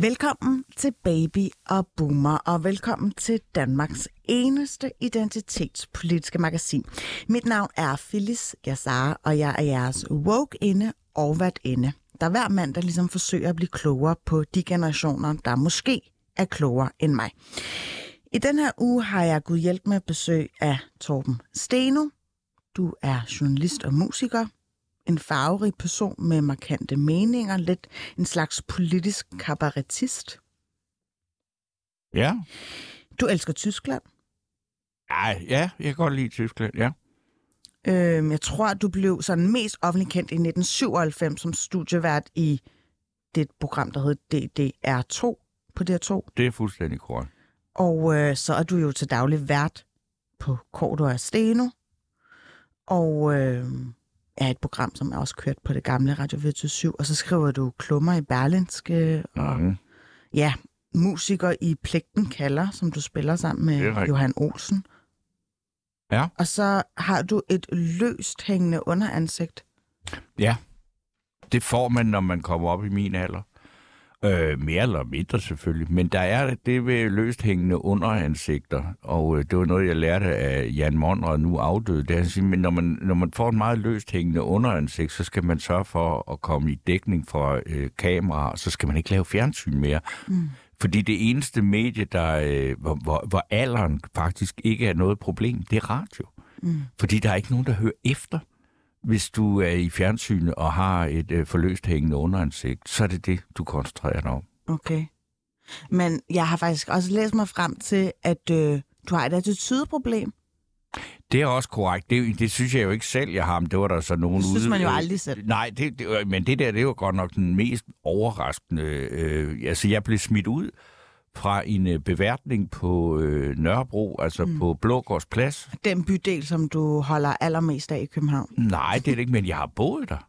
Velkommen til Baby og Boomer, og velkommen til Danmarks eneste identitetspolitiske magasin. Mit navn er Phyllis Gazzara, og jeg er jeres woke-inde og inde, der hver der ligesom forsøger at blive klogere på de generationer, der måske er klogere end mig. I den her uge har jeg gået hjælp med besøg af Torben Steno. Du er journalist og musiker, en farverig person med markante meninger, lidt en slags politisk kabaretist. Ja. Du elsker Tyskland. Ej, ja, jeg kan godt lide Tyskland, ja. Øhm, jeg tror, du blev sådan mest offentlig kendt i 1997 som studievært i det program, der hed DDR2 på DR2. Det er fuldstændig korrekt. Og øh, så er du jo til daglig vært på og Steno. Og øh, er et program, som er også kørt på det gamle Radio 24 Og så skriver du klummer i Berlinske. Og Mhm. ja, musiker i Pligten kalder, som du spiller sammen med. Johan Olsen. Ja. Og så har du et løst hængende underansigt. Ja, det får man, når man kommer op i min alder. Øh, mere eller mindre selvfølgelig. Men der er det ved løst hængende underansigter, og øh, det var noget, jeg lærte af Jan Monrad, nu afdød. Det er, at sige, men når man, når man får en meget løst hængende underansigt, så skal man sørge for at komme i dækning fra øh, kamera, og så skal man ikke lave fjernsyn mere. Mm. Fordi det eneste medie, der, øh, hvor, hvor, hvor alderen faktisk ikke er noget problem, det er radio. Mm. Fordi der er ikke nogen, der hører efter. Hvis du er i fjernsynet og har et øh, forløst hængende underansigt, så er det det, du koncentrerer dig om. Okay. Men jeg har faktisk også læst mig frem til, at øh, du har et attitudeproblem. Det er også korrekt. Det, det synes jeg jo ikke selv, jeg har, men det var der så nogen Det synes ude... man jo øh, aldrig selv. Nej, det, det, men det der, det var godt nok den mest overraskende. Øh, altså, jeg blev smidt ud fra en øh, beværtning på øh, Nørrebro, altså mm. på Blågårds Plads. Den bydel, som du holder allermest af i København. Nej, det er det ikke, men jeg har boet der.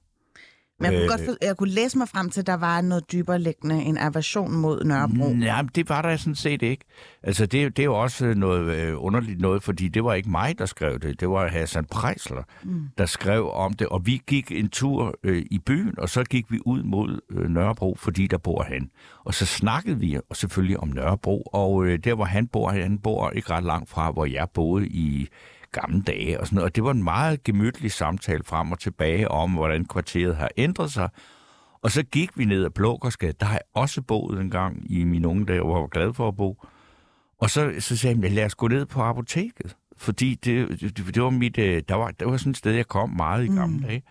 Men jeg, kunne Øh. godt, for- jeg kunne læse mig frem til, at der var noget dybere liggende, en aversion mod Nørrebro. Nej, det var der sådan set ikke. Altså, det, det er jo også noget øh, underligt noget, fordi det var ikke mig, der skrev det. Det var Hassan Prejsler, mm. der skrev om det. Og vi gik en tur øh, i byen, og så gik vi ud mod øh, Nørrebro, fordi der bor han. Og så snakkede vi og selvfølgelig om Nørrebro, og øh, der, hvor han bor, han bor ikke ret langt fra, hvor jeg boede i gamle dage og sådan noget. Og det var en meget gemytlig samtale frem og tilbage om, hvordan kvarteret har ændret sig. Og så gik vi ned ad Blågårdsgade. Der har jeg også boet en gang i mine unge dage, hvor jeg var glad for at bo. Og så, så sagde jeg, lad os gå ned på apoteket. Fordi det, det, det var mit, øh, der var, der var sådan et sted, jeg kom meget i gamle mm. dage.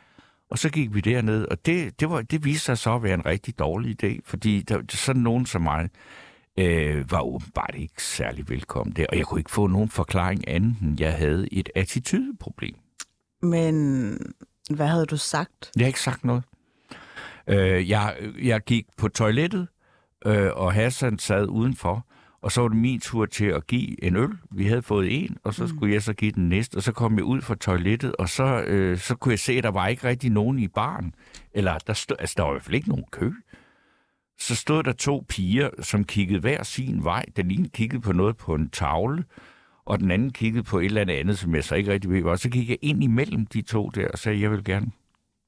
Og så gik vi derned, og det, det, var, det viste sig så at være en rigtig dårlig idé, fordi der, sådan nogen som mig øh, var åbenbart ikke særlig velkommen der, og jeg kunne ikke få nogen forklaring anden, end jeg havde et attitudeproblem. Men hvad havde du sagt? Jeg har ikke sagt noget. Øh, jeg, jeg gik på toilettet, øh, og Hassan sad udenfor, og så var det min tur til at give en øl. Vi havde fået en, og så skulle jeg så give den næste, og så kom jeg ud fra toilettet, og så, øh, så kunne jeg se, at der var ikke rigtig nogen i baren. Eller der, stod, altså, der var i hvert fald ikke nogen kø. Så stod der to piger, som kiggede hver sin vej. Den ene kiggede på noget på en tavle, og den anden kiggede på et eller andet andet, som jeg så ikke rigtig ved. Og. Så gik jeg ind imellem de to der og sagde, jeg vil gerne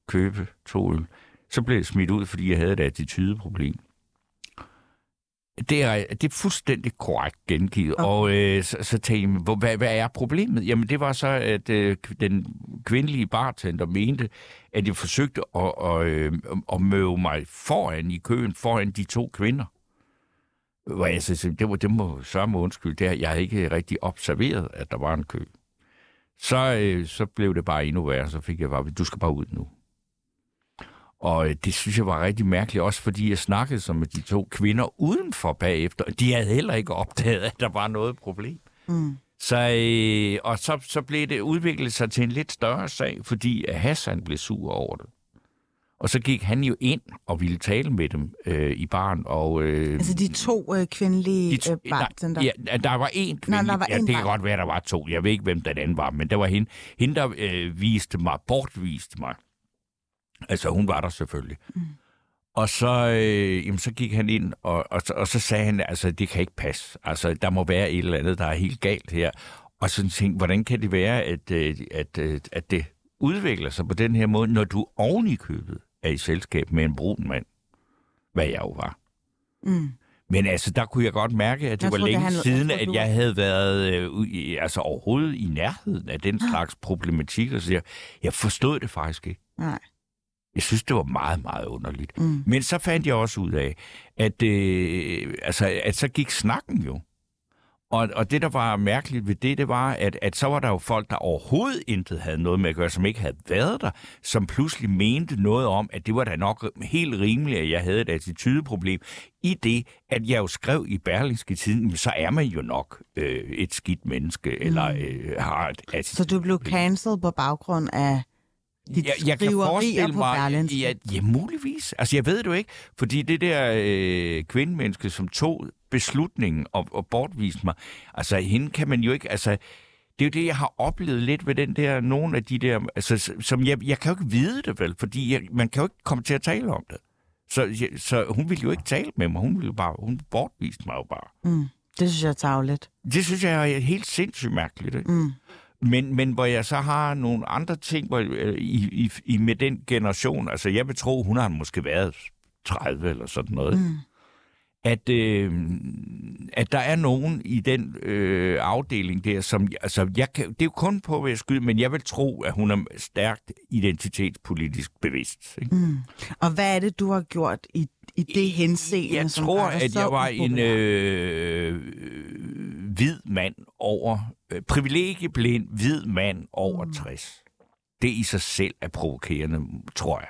købe to øl. Så blev jeg smidt ud, fordi jeg havde et attitudeproblem. Det er, det er fuldstændig korrekt gengivet. Okay. Og øh, så, så tænkte jeg, hvor- hvad, hvad er problemet? Jamen det var så, at øh, den kvindelige bartender mente, at jeg forsøgte at, at, øh, at møve mig foran i køen, foran de to kvinder. Hvor jeg så det, var, det må sørge mig undskyld, det, har- jeg havde ikke rigtig observeret, at der var en kø. Så, øh, så blev det bare endnu værre, så fik jeg bare, du skal bare ud nu. Og øh, det synes jeg var rigtig mærkeligt, også fordi jeg snakkede så med de to kvinder udenfor bagefter. De havde heller ikke opdaget, at der var noget problem. Mm. Så, øh, og så, så blev det udviklet sig til en lidt større sag, fordi at Hassan blev sur over det. Og så gik han jo ind og ville tale med dem øh, i baren. Og, øh, Altså de to øh, kvindelige to- øh, bartender. Ja, der var en kvinde. der var ja, en det kan godt være, der var to. Jeg ved ikke, hvem den anden var, men der var hende, hende der øh, viste mig, bortviste mig. Altså, hun var der selvfølgelig. Mm. Og så, øh, jamen, så gik han ind, og, og, så, og så sagde han, altså, det kan ikke passe. Altså, der må være et eller andet, der er helt galt her. Og så tænkte hvordan kan det være, at, øh, at, øh, at det udvikler sig på den her måde, når du oven i købet er i selskab med en brun mand, hvad jeg jo var. Mm. Men altså, der kunne jeg godt mærke, at det Jeg var tror, det længe handlede- siden, jeg at jeg havde været øh, i- altså, overhovedet i nærheden af den slags problematik. Så jeg, jeg forstod det faktisk ikke. Nej. Jeg synes, det var meget, meget underligt. Mm. Men så fandt jeg også ud af, at, øh, altså, at så gik snakken jo. Og, og det, der var mærkeligt ved det, det var, at, at så var der jo folk, der overhovedet intet havde noget med at gøre, som ikke havde været der, som pludselig mente noget om, at det var da nok helt rimeligt, at jeg havde et attitudeproblem. I det, at jeg jo skrev i Berlingske Tiden, "Men så er man jo nok øh, et skidt menneske, eller øh, har et attitude. Så du blev cancelled på baggrund af dit jeg, jeg kan forestille på mig, Berlingske? ja, ja, muligvis. Altså, jeg ved det jo ikke, fordi det der øh, kvindemenneske, som tog beslutningen og, og bortviste mig, altså, hende kan man jo ikke, altså, det er jo det, jeg har oplevet lidt ved den der, nogle af de der, altså, som jeg, jeg kan jo ikke vide det vel, fordi jeg, man kan jo ikke komme til at tale om det. Så, så hun ville jo ikke tale med mig, hun ville bare, hun bortviste mig jo bare. Mm. Det synes jeg er tavligt. Det synes jeg er helt sindssygt mærkeligt. Ikke? Mm. Men, men hvor jeg så har nogle andre ting hvor, øh, i, i, i, med den generation, altså jeg vil tro, hun har måske været 30 eller sådan noget, Mm at, øh, at der er nogen i den øh, afdeling der, som, altså jeg kan, det er jo kun på, hvad jeg skyder, men jeg vil tro, at hun er stærkt identitetspolitisk bevidst. Ikke? Mm. Og hvad er det, du har gjort i, i det henseende? Jeg som tror, at jeg var en øh, hvid mand over, øh, privilegieblind hvid mand over Mm. 60. Det i sig selv er provokerende, tror jeg.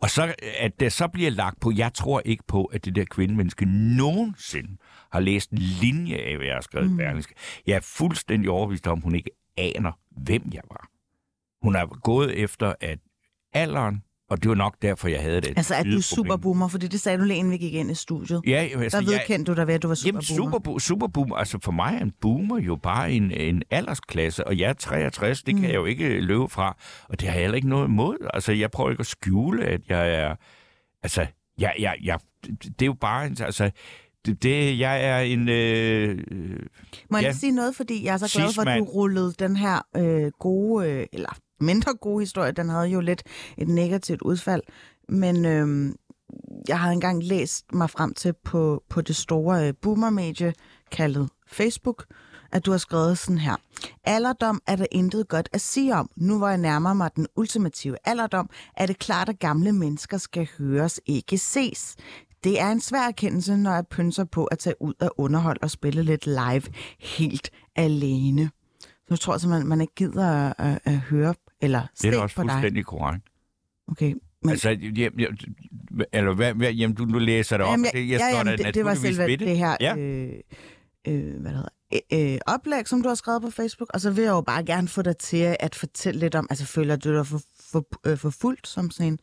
Og så, at det så bliver lagt på, jeg tror ikke på, at det der kvindemenneske nogensinde har læst en linje af, hvad jeg har skrevet mm. Berlingske. Jeg er fuldstændig overbevist om, hun ikke aner, hvem jeg var. Hun har gået efter, at alderen, og det var nok derfor, jeg havde det. Altså, at du er superboomer, fordi det sagde du lige inden vi gik ind i studiet. Ja, altså, Der jeg, vedkendte du dig ved, at du var Jamen, superboomer. superbo- superboomer, altså for mig er en boomer jo bare en, en aldersklasse, og jeg er 63, det kan Mm. jeg jo ikke løbe fra, og det har jeg heller ikke noget imod. Altså, jeg prøver ikke at skjule, at jeg er, altså, jeg, jeg, jeg, det er jo bare, en, altså, det, det, jeg er en, øh, Må jeg Ja. lige sige noget, fordi jeg er så glad for, at du rullede den her øh, gode, øh, eller mindre gode historie. Den havde jo lidt et negativt udfald, men øh, jeg har engang læst mig frem til på, på det store øh, boomer-medie kaldet Facebook, at du har skrevet sådan her. Alderdom er der intet godt at sige om. Nu hvor jeg nærmer mig den ultimative alderdom, er det klart, at gamle mennesker skal høres, ikke ses. Det er en svær erkendelse, når jeg pynser på at tage ud og underholde og spille lidt live helt alene. Så jeg tror simpelthen, man ikke gider at, at, at høre eller det er da også på dig. fuldstændig korrekt. Okay. Men, altså, jeg, jeg, eller hvad, hvad, jamen, du nu læser det op, Jamen, og det, jeg ja, jamen, det, det var selve det, det her Ja. øh, øh, hvad hedder, øh, oplæg, som du har skrevet på Facebook. Og så vil jeg jo bare gerne få dig til at fortælle lidt om, altså føler du dig for, for, øh, for fuldt som sådan en,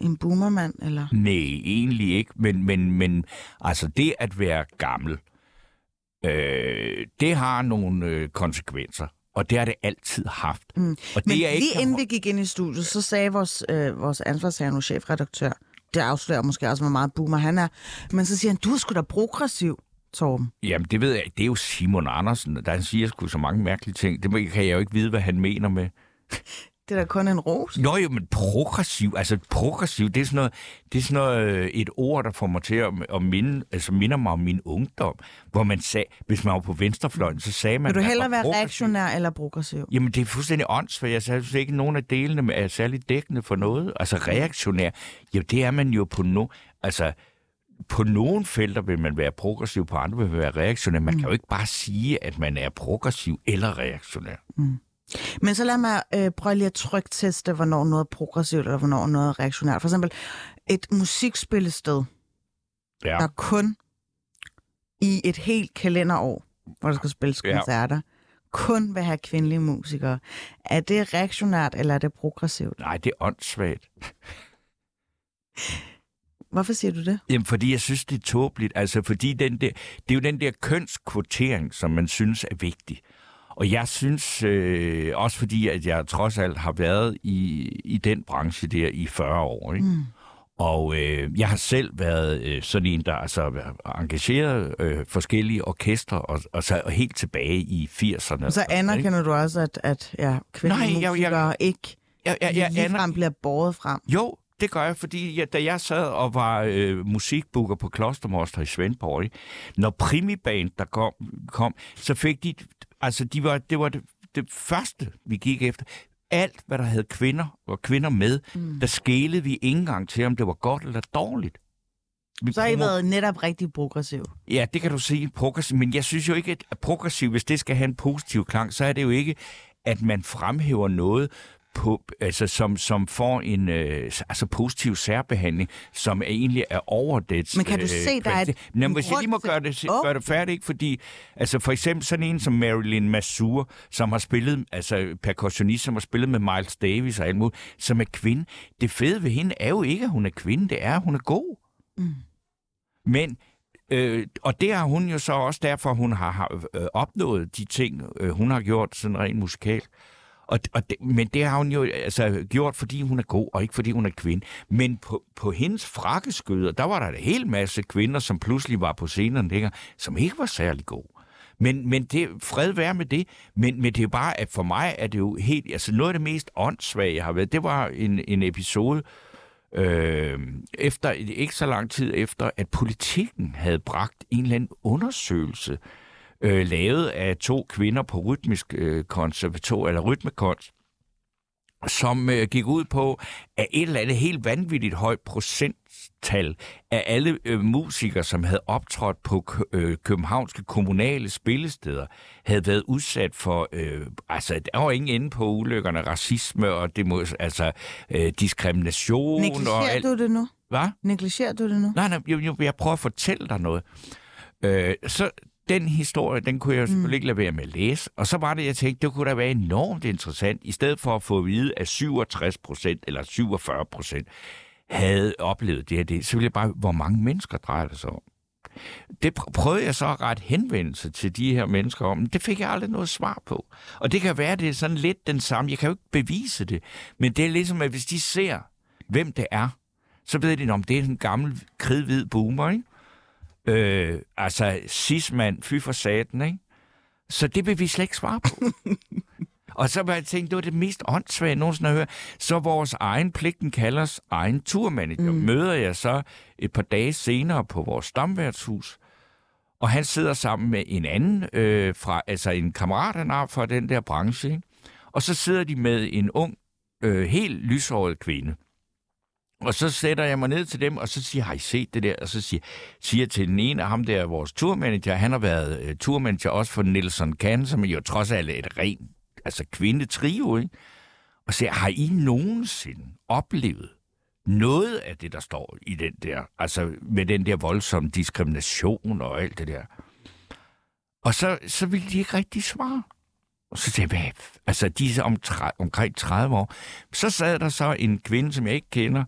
en boomermand? Eller? Nej, egentlig ikke. Men, men, men altså det at være gammel, øh, det har nogle øh, konsekvenser. Og det har det altid haft. Mm. Og det Men jeg ikke lige kan inden vi gik ind i studiet, så sagde vores, øh, vores ansvarshavende chefredaktør, det afslører måske også, hvor meget boomer han er, men så siger han, du er sgu da progressiv, Torben. Jamen, det ved jeg. Det er jo Simon Andersen, der han siger sgu så mange mærkelige ting. Det kan jeg jo ikke vide, hvad han mener med. Det er da kun en ros. Nå jo, men progressiv, altså progressiv, det er sådan noget, det er sådan noget øh, et ord, der får mig til at, at minde, altså minder mig om min ungdom, hvor man sagde, hvis man var på venstrefløjen, så sagde man... Vil du hellere være reaktionær eller progressiv? Jamen, det er fuldstændig åndssvagt. Jeg synes ikke, at nogen af delene er særlig dækkende for noget. Altså, reaktionær. Jo, det er man jo på no... Altså, på nogle felter vil man være progressiv, på andre vil man være reaktionær. Man mm. kan jo ikke bare sige, at man er progressiv eller reaktionær. Men så lad mig øh, prøve lige at trykteste, hvornår noget er progressivt, eller hvornår noget er reaktionært. For eksempel et musikspillested, Ja. der kun i et helt kalenderår, hvor der skal spilles Ja. koncerter, kun vil have kvindelige musikere. Er det reaktionært, eller er det progressivt? Nej, det er åndssvagt. Hvorfor siger du det? Jamen, fordi jeg synes, det er tåbeligt. Altså, fordi den der, det er jo den der kønskvotering, som man synes er vigtig. Og jeg synes, øh, også fordi, at jeg trods alt har været i, i den branche der i 40 år, ikke? Mm. Og øh, jeg har selv været øh, sådan en, der altså, engageret øh, forskellige orkestre, og, og så og helt tilbage i 80'erne. Og så anerkender du også, at, at ja, kvindelige Nej, jeg- jeg- ikke jeg, jeg, jeg, ligefrem aner, bliver båret frem. jo, det gør jeg, fordi jeg, da jeg sad og var øh, musikbooker på Klostermoster i Svendborg, ikke? når Primiband der kom, kom, så fik de, altså de var, det var det, det første, vi gik efter. Alt, hvad der havde kvinder og kvinder med, mm. der skælede vi ikke engang til, om det var godt eller dårligt. Vi Så har I været netop rigtig progressiv. Ja, det kan du sige, progressiv. Men jeg synes jo ikke, at progressiv, hvis det skal have en positiv klang, så er det jo ikke, at man fremhæver noget, på, altså som, som får en øh, altså positiv særbehandling, som egentlig er over det. Men kan du se, der er et- en hvis jeg lige må gøre det, Åh. gøre det færdigt, fordi altså for eksempel sådan en som Marilyn Masur, som har spillet, altså percussionist, som har spillet med Miles Davis og alt muligt, som er kvinde. Det fede ved hende er jo ikke, at hun er kvinde, det er, at hun er god. Mm. Men Øh, og det har hun jo så også derfor, hun har, har øh, opnået de ting, øh, hun har gjort sådan rent musikalt. Og, og det, men det har hun jo altså, gjort, fordi hun er god, og ikke fordi hun er kvinde. Men på, på hendes frakkeskøder, der var der en hel masse kvinder, som pludselig var på scenen længere, som ikke var særlig gode. Men, men det, fred være med det, men, men det er bare, at for mig er det jo helt, altså noget af det mest åndssvage, jeg har været, det var en, en episode, øh, efter ikke så lang tid efter, at politikken havde bragt en eller anden undersøgelse, øh, lavet af to kvinder på rytmisk øh, konservator, eller rytmekonst, som øh, gik ud på, at et eller andet helt vanvittigt højt procenttal af alle øh, musikere, som havde optrådt på øh, københavnske kommunale spillesteder, havde været udsat for, øh, altså der var ingen ende på ulykkerne, racisme og det må, altså, øh, diskrimination og Negligerer alt. du det nu? Hvad? Negligerer du det nu? Nej, nej, jeg, jeg, jeg prøver at fortælle dig noget. Øh, så den historie, den kunne jeg selvfølgelig ikke lade være med at læse. Og så var det, jeg tænkte, det kunne da være enormt interessant, i stedet for at få at vide, at 67 procent eller 47 procent havde oplevet det her, det, så ville jeg bare, hvor mange mennesker drejer det sig om? Det pr- prøvede jeg så at rette henvendelse til de her mennesker om, men det fik jeg aldrig noget svar på. Og det kan være, at det er sådan lidt den samme. Jeg kan jo ikke bevise det, men det er ligesom, at hvis de ser, hvem det er, så ved de, om det er en gammel, kridhvid boomer, ikke? Øh, altså, cis-mand, fy for saten, ikke? Så det vil vi slet ikke svare på. Og så var jeg tænkt, det var det mest åndssvage, jeg nogensinde har hørt. Så vores egen pligten kalder os egen turmanager. Mm. Møder jeg så et par dage senere på vores stamværtshus, og han sidder sammen med en anden, øh, fra, altså en kammerat, han har fra den der branche. Ikke? Og så sidder de med en ung, øh, helt lyshåret kvinde. Og så sætter jeg mig ned til dem, og så siger, har I set det der? Og så siger, siger til den ene af ham der, vores turmanager, han har været øh, turmanager også for Nelson Kahn, som er jo trods alt et rent altså kvindetrio, ikke? Og siger, har I nogensinde oplevet noget af det, der står i den der, altså med den der voldsomme diskrimination og alt det der? Og så, så ville de ikke rigtig svare. Og så sagde jeg, hvad? Altså, de er om, omkring 30 år. Så sad der så en kvinde, som jeg ikke kender,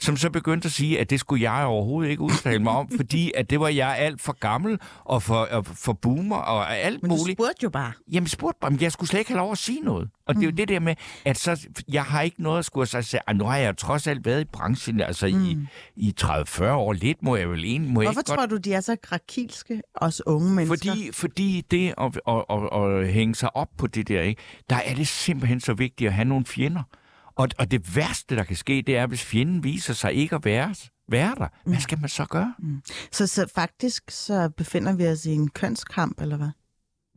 som så begyndte at sige, at det skulle jeg overhovedet ikke udtale mig om, fordi at det var jeg alt for gammel og for, og for boomer og alt Men du muligt. spurgte jo bare. Jamen, jeg spurgte bare, men jeg skulle slet ikke have lov at sige noget. Og det er jo det der med, at så, jeg har ikke noget at skulle sige, sige, "Ah, nu har jeg trods alt været i branchen, altså i, i 30-40 år. Lidt må jeg vel egentlig, må jeg Hvorfor ikke tror du, de er så grakilske, os unge mennesker? fordi, fordi det at, at, at, at hænge sig op på det der, ikke, der er det simpelthen så vigtigt at have nogle fjender. Og, og det værste, der kan ske, det er, hvis fjenden viser sig ikke at være, være der. Hvad skal man så gøre? Så, så faktisk så befinder vi os i en kønskamp, eller hvad?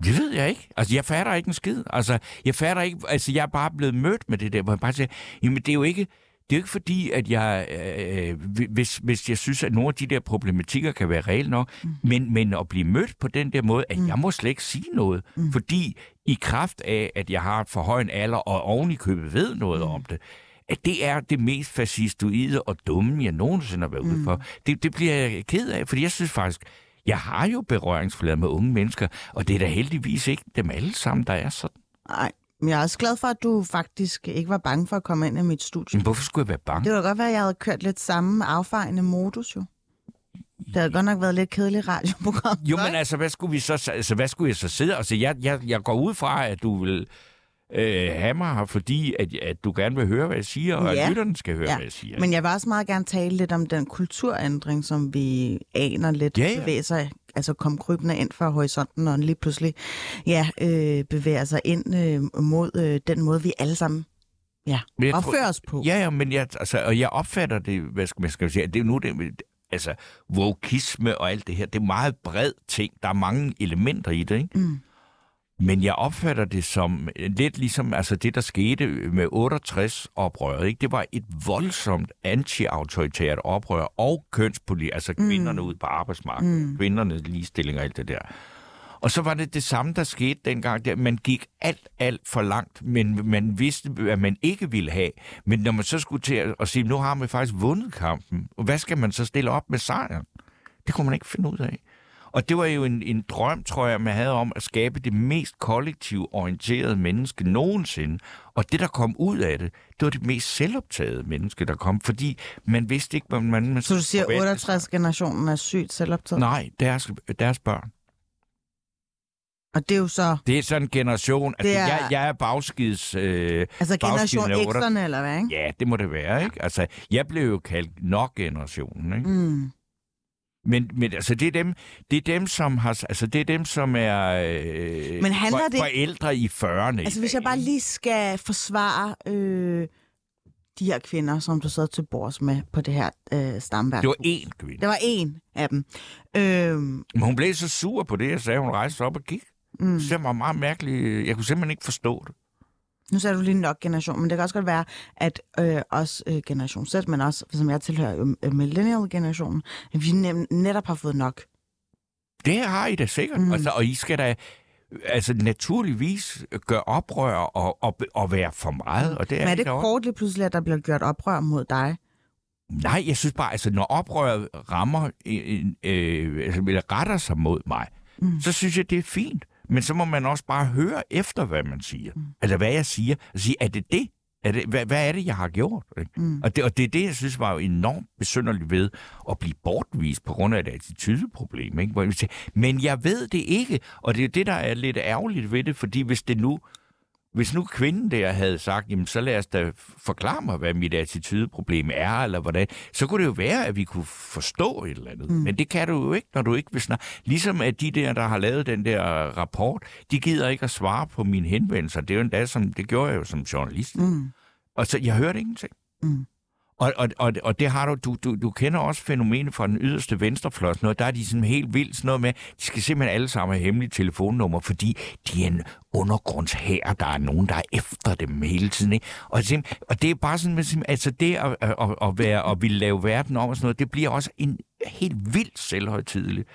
Det ved jeg ikke. Altså, jeg fatter ikke en skid. Altså, jeg fatter ikke... Altså, jeg er bare blevet mødt med det der, hvor jeg bare siger, jamen, det er jo ikke... Det er jo ikke fordi, at jeg, øh, hvis, hvis jeg synes, at nogle af de der problematikker kan være reelle nok, mm. men, men at blive mødt på den der måde, at mm. jeg må slet ikke sige noget, mm. fordi i kraft af, at jeg har for høj en alder, og oven i købet ved noget mm. om det, at det er det mest fascistoide og dumme, jeg nogensinde har været mm. ude for. Det, det bliver jeg ked af, fordi jeg synes faktisk, jeg har jo berøringsflader med unge mennesker, og det er da heldigvis ikke dem alle sammen, der er sådan. Nej, Men jeg er også glad for, at du faktisk ikke var bange for at komme ind i mit studie. Men hvorfor skulle jeg være bange? Det kunne godt være, at jeg havde kørt lidt samme affejende modus, jo. Det havde godt nok været lidt kedeligt radioprogram. Jo, men altså, hvad skulle, vi så, altså, hvad skulle jeg så sidde? Altså, jeg, jeg, jeg går ud fra, at du vil øh, have mig her, fordi at, at du gerne vil høre, hvad jeg siger, og Ja. at lytterne skal høre, Ja, hvad jeg siger. Men jeg vil også meget gerne tale lidt om den kulturændring, som vi aner lidt Ja, ja. bevæger sig, altså kom krybende ind fra horisonten, og lige pludselig ja, øh, bevæger sig ind øh, mod øh, den måde, vi alle sammen ja, tror- opfører os på. Ja, ja, men jeg, altså, og jeg opfatter det, hvad skal man skal jeg sige, det er nu det, altså, wokisme og alt det her, det er meget bred ting. Der er mange elementer i det, ikke? Mm. Men jeg opfatter det som lidt ligesom altså det, der skete med 68-oprøret. Ikke? Det var et voldsomt anti-autoritært oprør og kønspolitik, altså kvinderne ude på arbejdsmarkedet, mm. kvindernes ligestilling og alt det der. Og så var det det samme, der skete dengang. Der. Man gik alt, alt for langt, men man vidste, at man ikke ville have. Men når man så skulle til at at sige, nu har man faktisk vundet kampen, og hvad skal man så stille op med sejren? Det kunne man ikke finde ud af. Og det var jo en, en drøm, tror jeg, man havde om at skabe det mest kollektivt orienterede menneske nogensinde. Og det, der kom ud af det, det var det mest selvoptagede menneske, der kom. Fordi man vidste ikke, hvordan man... man Så du siger, skulle forvente sig. 68-generationen er sygt selvoptaget? Nej, deres, deres børn. Og det er jo så Det er sådan en generation... Altså, Det er- jeg, jeg er bagskids... Øh, altså generation X'erne, eller hvad, ikke? ja, det må det være, ikke? Altså, jeg blev jo kaldt nok-generationen, ikke? Mm. Men, men altså, det er dem, det er dem som har, altså, det er dem, som er øh, Men handler for, det- forældre i 40'erne. Altså hvis jeg bare lige skal forsvare øh, de her kvinder, som du sad til bords med på det her øh, stamværk. Det var én kvinde. Det var en af dem. Øh, Men hun blev så sur på det, jeg sagde, hun rejste op og gik. mm. Det var meget mærkeligt. Jeg kunne simpelthen ikke forstå det. Nu sagde du lige nok generation, men det kan også godt være, at øh, også øh, generation Z, men også, som jeg tilhører, øh, millennial-generationen, at vi nem, netop har fået nok. Det har I da sikkert. Mm. Altså, og I skal da altså, naturligvis gøre oprør og, og, og være for meget. Og det er, Men er det kort lige pludselig, at der bliver gjort oprør mod dig? Nej, jeg synes bare, altså når oprøret rammer, øh, øh, altså, eller retter sig mod mig, mm. så synes jeg, det er fint. Men så må man også bare høre efter, hvad man siger. Mm. Altså, hvad jeg siger. Sige, er det det? Er det hvad, hvad er det, jeg har gjort? Ikke? Mm. Og, det, og det er det, jeg synes var jo enormt besynderligt ved at blive bortvist på grund af et attitydeproblem. Ikke? Hvor jeg siger, Men jeg ved det ikke, og det er det, der er lidt ærgerligt ved det, fordi hvis det nu hvis nu kvinden der havde sagt, jamen så lad os da forklare mig, hvad mit attitydeproblem er, eller hvordan, så kunne det jo være, at vi kunne forstå et eller andet. Mm. Men det kan du jo ikke, når du ikke vil snakke. Ligesom at de der, der har lavet den der rapport, de gider ikke at svare på mine henvendelser. Det er jo endda som, det gjorde jeg jo som journalist. Mm. Og så, jeg hørte ingenting. Mm. Og, og, og, og det har du, du, du, du kender også fænomenet fra den yderste venstrefløj, noget, der er de sådan helt vildt sådan noget med, de skal simpelthen alle sammen have hemmelige telefonnummer, fordi de er en undergrundshær, der er nogen, der er efter dem hele tiden. Ikke? Og, og det er bare sådan, med altså det at, at, at, være og ville lave verden om og sådan noget, det bliver også en helt vildt selvhøjtidelig.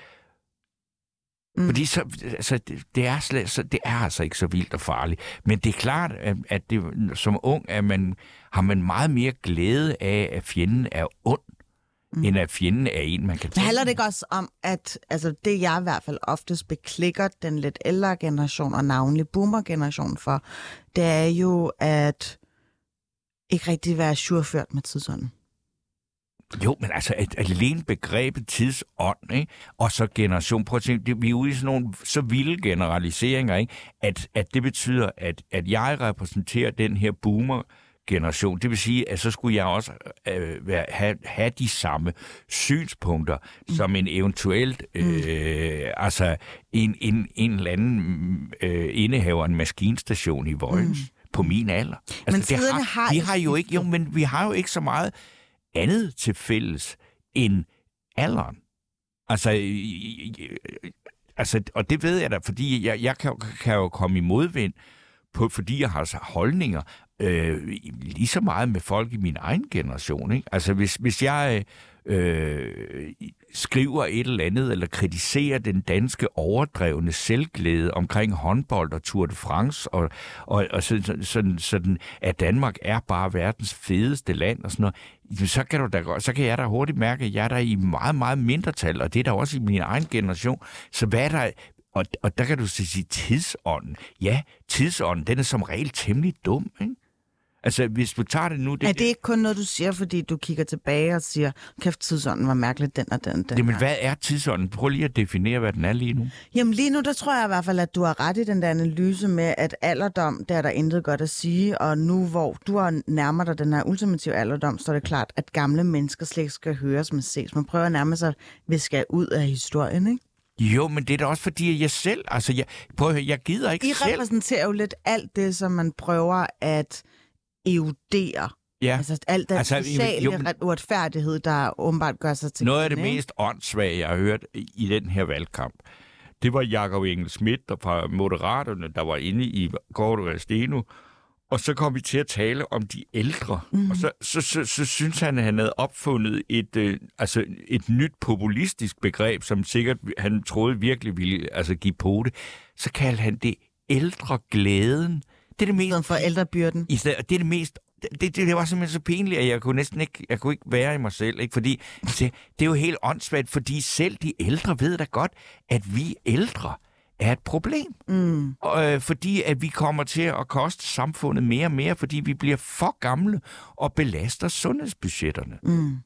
Mm. Fordi så, altså, det, er slet, så, det er altså ikke så vildt og farligt. Men det er klart, at, at det, som ung er man, har man meget mere glæde af, at fjenden er ond, mm. end at fjenden er en, man kan Men handler det ikke også om, at altså, det jeg i hvert fald oftest beklikker den lidt ældre generation, og navnlig boomer-generation for, det er jo at ikke rigtig være surført med tidsånden. Jo, men altså, at, alene begrebet tidsånd, ikke? og så generation, prøv at tænke, det, vi er ude i sådan nogle så vilde generaliseringer, ikke? At, at det betyder, at, at jeg repræsenterer den her boomer generation. Det vil sige, at så skulle jeg også øh, være, have, have de samme synspunkter mm. som en eventuelt, øh, altså en, en, en eller anden øh, indehaver en maskinstation i Vojens mm. på min alder. Altså, Men det tiderne har vi har jo ikke, jo, men vi har jo ikke så meget andet til fælles end alderen. Altså, altså og det ved jeg da, fordi jeg, jeg kan, kan jo komme i modvind, på, fordi jeg har holdninger øh, lige så meget med folk i min egen generation. Ikke? Altså, hvis, hvis jeg øh, Øh, skriver et eller andet, eller kritiserer den danske overdrevne selvglæde omkring håndbold og Tour de France, og, og, og sådan, sådan, sådan, at Danmark er bare verdens fedeste land og sådan noget, så kan, du da, så kan jeg da hurtigt mærke, at jeg er der i meget, meget mindretal, og det er der også i min egen generation. Så hvad er der, og, og der kan du sige tidsånden. Ja, tidsånden, den er som regel temmelig dum, ikke? Altså, hvis du tager det nu... Det, er det ikke kun noget, du siger, fordi du kigger tilbage og siger, kæft, tidsånden var mærkeligt, den og den, den Jamen, hvad er tidsånden? Prøv lige at definere, hvad den er lige nu. Jamen, lige nu, der tror jeg i hvert fald, at du har ret i den der analyse med, at alderdom, der er der intet godt at sige, og nu, hvor du har nærmer dig den her ultimative alderdom, så er det klart, at gamle mennesker slet ikke skal høres, men ses. Man prøver nærmest at viske ud af historien, ikke? Jo, men det er da også fordi, at jeg selv... Altså, jeg, prøv at høre, jeg gider ikke I selv... I repræsenterer jo lidt alt det, som man prøver at eudere. Ja. Altså alt den altså, sociale jo, men... uretfærdighed, der åbenbart gør sig til Noget af det ikke? mest åndssvage, jeg har hørt i den her valgkamp, det var Jakob Engel Schmidt fra Moderaterne, der var inde i Gordo Steno, og så kom vi til at tale om de ældre. Mm. Og så, så, så, så synes han, at han havde opfundet et, øh, altså et nyt populistisk begreb, som sikkert han troede virkelig ville altså, give på det. Så kaldte han det ældre glæden. Det er det mest... For ældrebyrden. I stedet, det er det mest det, det, det var simpelthen så pinligt, at jeg kunne næsten ikke, jeg kunne ikke være i mig selv. Ikke? Fordi det, det er jo helt åndssvagt, fordi selv de ældre ved da godt, at vi ældre er et problem. Mm. Og, øh, fordi at vi kommer til at koste samfundet mere og mere, fordi vi bliver for gamle og belaster sundhedsbudgetterne. Mm.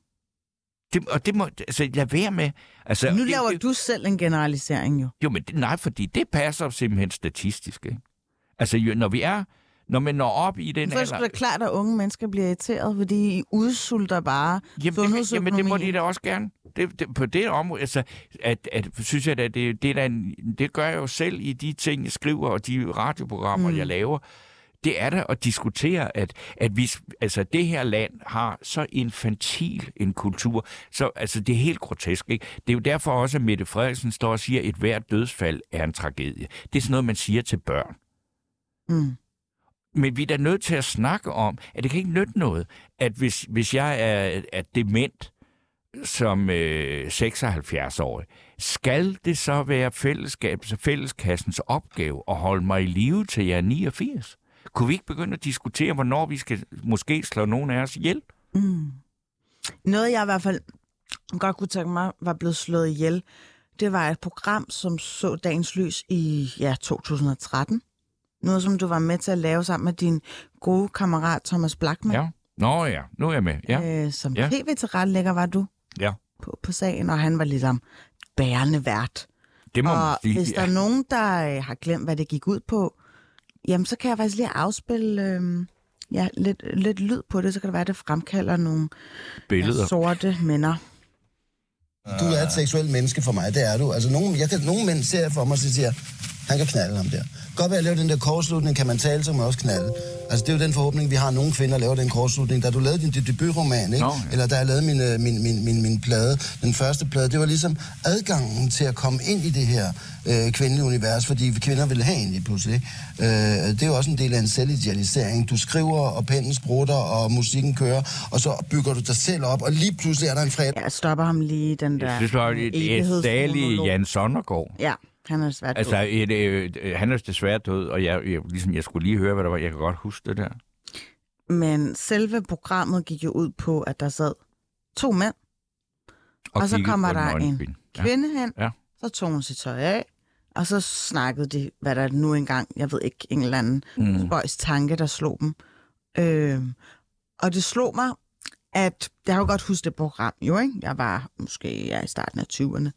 Det, og det må, altså, lad være med... Altså, nu laver det, du selv en generalisering jo. Jo, men det, nej, fordi det passer simpelthen statistisk. Ikke? Altså, når vi er når man når op i den alder... Det er klart, at unge mennesker bliver irriteret, fordi I udsulter bare jamen, det, jamen, det må de da også gerne. Det, det, på det område, altså, at, at, synes jeg, at det, det, der, det gør jeg jo selv i de ting, jeg skriver, og de radioprogrammer, mm. jeg laver. Det er da at diskutere, at, at vi, altså, det her land har så infantil en kultur. Så altså, det er helt grotesk. Ikke? Det er jo derfor også, at Mette Frederiksen står og siger, at et hvert dødsfald er en tragedie. Det er sådan noget, man siger til børn. Mm. Men vi er da nødt til at snakke om, at det kan ikke nytte noget, at hvis, hvis jeg er, er dement som øh, 76-årig, skal det så være fællesskab, så fælleskassens opgave at holde mig i live til jeg er 89? Kunne vi ikke begynde at diskutere, hvornår vi skal måske slå nogen af os ihjel? Mm. Noget, jeg i hvert fald godt kunne tænke mig, var blevet slået ihjel, det var et program, som så dagens lys i ja, 2013 noget, som du var med til at lave sammen med din gode kammerat Thomas Blackman. Ja. Nå ja, nu er jeg med. Ja. Øh, som ja. tv-tilrettelægger var du ja. på, på sagen, og han var ligesom bærende vært. Det må og man sige. hvis der ja. er nogen, der øh, har glemt, hvad det gik ud på, jamen så kan jeg faktisk lige afspille øh, ja, lidt, lidt lyd på det, så kan det være, at det fremkalder nogle Billeder. Ja, sorte minder. Du er et seksuelt menneske for mig, det er du. Altså, nogen, jeg kan, nogle mænd ser for mig, og siger, han kan knalde ham der. Godt ved at lave den der kortslutning, kan man tale, så man også knalde. Altså, det er jo den forhåbning, vi har. Nogle kvinder laver den kortslutning. Da du lavede din debutroman, ikke? Nå, ja. Eller da jeg lavede min, øh, min, min, min, min plade, den første plade, det var ligesom adgangen til at komme ind i det her øh, kvindelige univers, fordi kvinder ville have en lige pludselig. Øh, det er jo også en del af en selvidealisering. Du skriver, og pennen sprutter, og musikken kører, og så bygger du dig selv op, og lige pludselig er der en fredag. Jeg stopper ham lige, den der... Jeg synes, det var et, et Jan Sonnergaard. Ja. Han er desværre altså, død. Et, et, et, han er desværre død, og jeg, jeg, ligesom, jeg skulle lige høre, hvad der var. Jeg kan godt huske det der. Men selve programmet gik jo ud på, at der sad to mænd, og, og så kommer der en kvinde, kvinde ja. hen, ja. så tog hun sit tøj af, og så snakkede de, hvad der nu engang, jeg ved ikke, en eller anden mm. spøjs tanke, der slog dem. Øh, og det slog mig, at jeg har jo godt husket det program, jo ikke? Jeg var måske ja, i starten af 20'erne.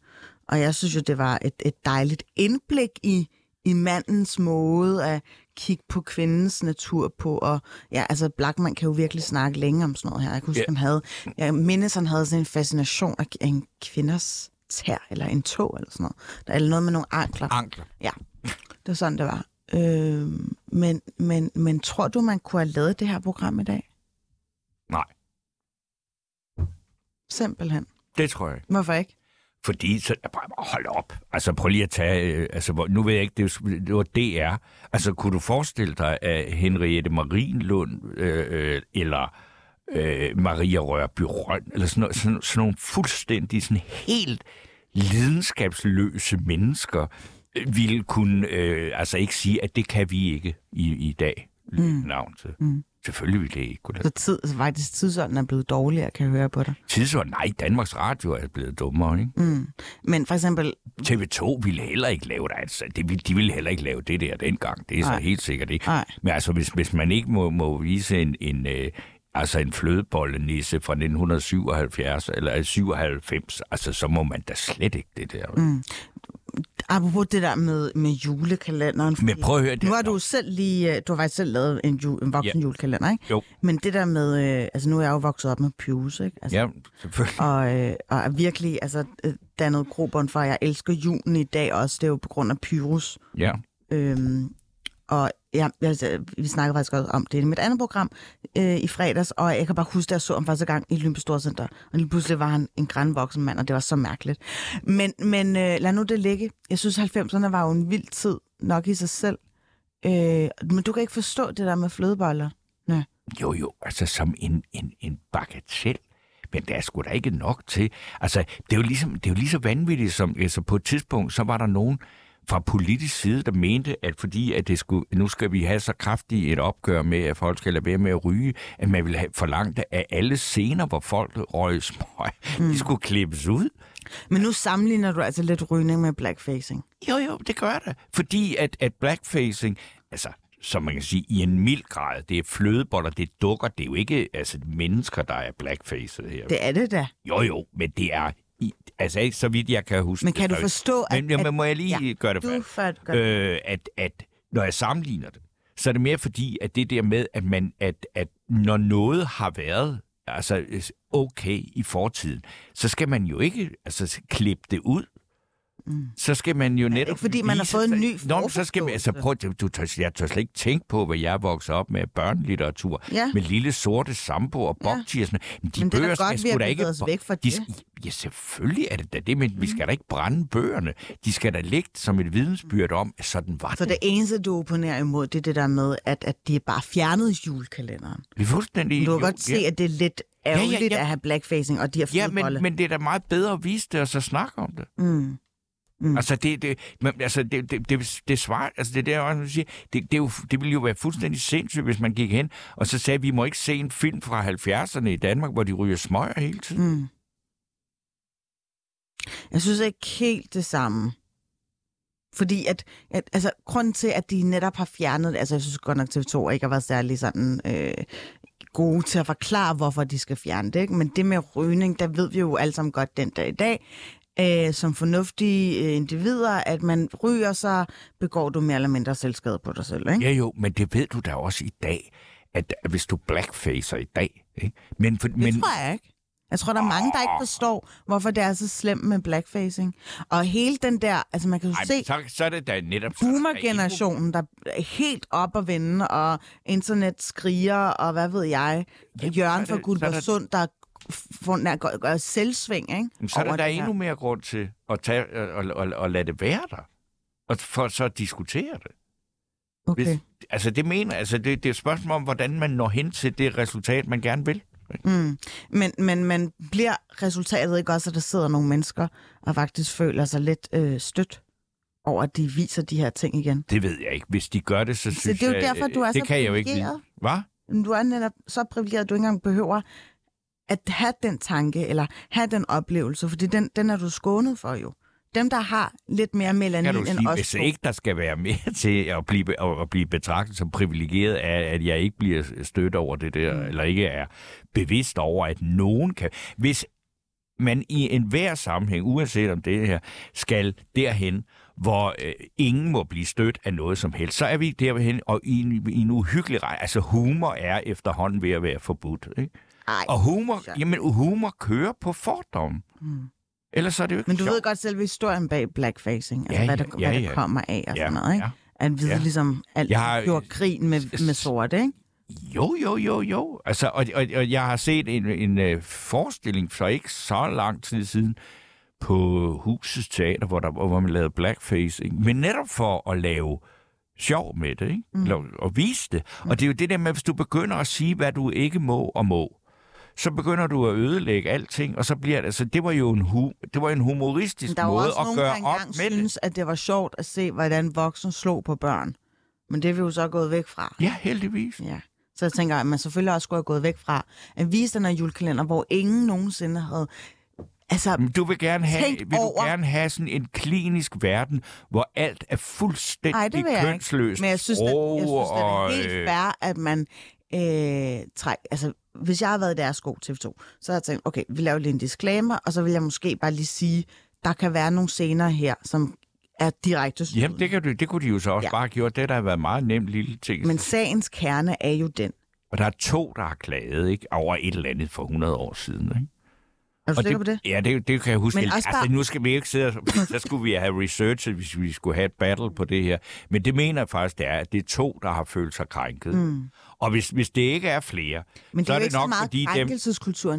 Og jeg synes jo, det var et, et dejligt indblik i, i mandens måde at kigge på kvindens natur på. Og ja, altså Blackman kan jo virkelig snakke længe om sådan noget her. Jeg kan huske, yeah. han havde, jeg mindes, han havde sådan en fascination af en kvinders tær, eller en tog, eller sådan noget. Der er noget med nogle ankler. Ankler. Ja, det var sådan, det var. Øh, men, men, men tror du, man kunne have lavet det her program i dag? Nej. Simpelthen. Det tror jeg ikke. Hvorfor ikke? Fordi, så, hold op. Altså, prøv lige at tage, øh, altså, nu ved jeg ikke, det, det var DR. Altså, kunne du forestille dig, at Henriette Marienlund, øh, øh, eller øh, Maria Rørby Røn, eller sådan, noget, sådan, sådan nogle fuldstændig, sådan helt lidenskabsløse mennesker, øh, ville kunne, øh, altså ikke sige, at det kan vi ikke i, i dag, mm. navn til. Mm. Selvfølgelig ville jeg ikke kunne Så lade tid, så faktisk tidsånden er blevet dårligere, kan jeg høre på dig. Tidsånd, nej, Danmarks Radio er blevet dummere, ikke? Mm. Men for eksempel, TV2 ville heller ikke lave det, altså. Det, de ville heller ikke lave det der dengang. Det er så Nej. helt sikkert ikke. Nej. Men altså, hvis, hvis man ikke må, må vise en, en, øh, altså en flødebollenisse fra 1977 eller 97, altså så må man da slet ikke det der. Mm. apropos det der med, med julekalenderen. Men prøv at høre det. Nu har du selv lige, øh, du har faktisk selv lavet en, ju, en voksen Ja. julekalender, ikke? Jo. Men det der med, øh, altså nu er jeg jo vokset op med Pius, ikke? Altså, Ja, selvfølgelig. og, øh, og er virkelig altså, øh, dannet grobund for, jeg elsker julen i dag også. Det er jo på grund af Pyrus. Ja. Øhm, og ja, jeg, vi snakkede faktisk også om det i mit andet program øh, i fredags, og jeg kan bare huske, at jeg så ham første gang i Lyngby Storcenter, og lige pludselig var han en grænvoksen mand, og det var så mærkeligt. Men, men øh, lad nu det ligge. Jeg synes, 90'erne var jo en vild tid nok i sig selv. Øh, men du kan ikke forstå det der med flødeboller. Nej. Jo, jo, altså som en, en, en bagatell Men der er sgu da ikke nok til. Altså, det er jo, ligesom, det er jo lige så vanvittigt, som altså, på et tidspunkt, så var der nogen fra politisk side, der mente, at fordi at det skulle, nu skal vi have så kraftigt et opgør med, at folk skal lade være med at ryge, at man ville have forlangt, at alle scener, hvor folk røg smøg, mm. de skulle klippes ud. Men nu sammenligner du altså lidt rygning med blackfacing. Jo, jo, det gør det. Fordi at, at blackfacing, altså, som man kan sige, i en mild grad, det er flødeboller, det er dukker, det er jo ikke altså, mennesker, der er blackfacet her. Det er det da. Jo, jo, men det er, i, altså så vidt jeg kan huske Men kan det, du forstå, at... Men, men at må jeg lige ja, gøre det før, gør det. øh, at, at når jeg sammenligner det, så er det mere fordi, at det der med, at, man, at, at når noget har været altså okay i fortiden, så skal man jo ikke altså, klippe det ud. Mm. Så skal man jo netop ikke, fordi man har fået en ny Nå, men så skal man, altså, prøv, du, tør- jeg tør slet ikke tænke på, hvad jeg voksede op med børnelitteratur. Ja. Med lille sorte sambo og bokti og sådan. Men de Men det er bøger godt, skal vi da ikke... os væk fra de, det. Ja, selvfølgelig er det da det, men vi skal da ikke brænde bøgerne. De skal da ligge som et vidensbyrd om, at sådan var Så det. det eneste, du opponerer imod, det er det der med, at, at de bare fjernede julekalenderen. Det er fuldstændig... Du kan godt se, ja. at det er lidt ja, ja. ærgerligt at have blackfacing og de her Ja, flødeboller. men, men det er da meget bedre at vise det, og så snakke om det. Mm. Mm. Altså, det, det, men, altså, det, det, det, det svarer, altså, det der, også, siger, det, det, er jo, det ville jo være fuldstændig sindssygt, hvis man gik hen og så sagde, at vi må ikke se en film fra 70'erne i Danmark, hvor de ryger smøger hele tiden. Mm. Jeg synes ikke helt det samme. Fordi at, at altså, grunden til, at de netop har fjernet det, altså jeg synes godt nok TV2 ikke har været særlig sådan øh, gode til at forklare, hvorfor de skal fjerne det. Ikke? Men det med rygning, der ved vi jo alle sammen godt den dag i dag, øh, som fornuftige øh, individer, at man ryger, så begår du mere eller mindre selvskade på dig selv. Ikke? Ja jo, men det ved du da også i dag, at hvis du blackfacer i dag, ikke? Men, for, Det men, tror jeg ikke. Jeg tror, der er mange, der ikke forstår, hvorfor det er så slemt med blackfacing. Og hele den der, altså man kan jo ej, se så, så er det da netop... er boomer-generationen, der er helt op at vende, og internet skriger, og hvad ved jeg, Jamen, Jørgen fra så er der- Der gør, gør selvsving, ikke? Jamen, så er der her. endnu mere grund til at, tage, og, og, og lade det være der. Og for så at diskutere det. Okay. Hvis, altså, det mener, altså, det, det er et spørgsmål om, hvordan man når hen til det resultat, man gerne vil. Mm. Men, men man bliver resultatet ikke også, at der sidder nogle mennesker, og faktisk føler sig lidt øh, stødt over, at de viser de her ting igen? Det ved jeg ikke. Hvis de gør det, så synes det er jo jeg... derfor, du er det så kan jeg jo ikke privilegeret. Hvad? Men Du er netop så privilegeret, at du ikke engang behøver at have den tanke, eller have den oplevelse, fordi den, den er du skånet for jo. Dem, der har lidt mere melanin Kan du end sige, os hvis to. ikke der skal være mere til at blive, at blive betragtet som privilegeret af, at jeg ikke bliver stødt over det der, mm. eller ikke er bevidst over, at nogen kan... Hvis man i enhver sammenhæng, uanset om det her, skal derhen, hvor øh, ingen må blive stødt af noget som helst, så er vi derhen, og i en, i en uhyggelig rej. Altså humor er efterhånden ved at være forbudt. Ikke? Ej, Og humor, så. jamen, humor kører på fordom. Mm. Ellers er det jo ikke Men du sjovt. ved godt selv historien bag blackfacing, altså Ja, hvad, der, ja, hvad ja. der kommer af og Ja, sådan noget, ikke? ja. At vi Ja. ligesom alt Jeg har- gjorde grin med, med sort, ikke? Jo, jo, jo, jo. Altså, og, og, og jeg har set en, en uh, forestilling for ikke så lang tid siden på Husets Teater, hvor, der, hvor man lavede blackfacing, men netop for at lave sjov med det, ikke? Mm. Eller, og vise det. Mm. Og det er jo det der med, hvis du begynder at sige, hvad du ikke må og må, så begynder du at ødelægge alting, og så bliver det, altså, det var jo en, hu, det var en humoristisk der måde at gøre op med synes, det. at det var sjovt at se, hvordan voksne slog på børn. Men det er vi jo så gået væk fra. Ja, heldigvis. Ja. Så jeg tænker, at man selvfølgelig også skulle have gået væk fra at vise den her julekalender, hvor ingen nogensinde havde... Altså, Men Du vil gerne have, vil du over- gerne have sådan en klinisk verden, hvor alt er fuldstændig nej, det vil jeg ikke. kønsløst. Men jeg synes, at, jeg synes, det er helt øh, fair, at man øh, træk, altså, hvis jeg havde været i deres sko TV2, så havde jeg tænkt, okay, vi laver lige en disclaimer, og så vil jeg måske bare lige sige, der kan være nogle scener her, som er direkte stødende. Jamen, det, kan du, det kunne de jo så også ja. bare have gjort. Det der har været meget nemt lille ting. Men sagens kerne er jo den. Og der er to, der har klaget ikke? over et eller andet for 100 år siden. Ikke? Er du Og sikker det, på det? Ja, det, det kan jeg huske. Men Men også altså, nu skal vi ikke sidde og... Så skulle vi have researchet, hvis vi skulle have et battle på det her. Men det mener jeg faktisk, det er, at det er to, der har følt sig krænket. Mm. Og hvis, hvis det ikke er flere, Men det så er er jo det ikke så nok, meget fordi dem...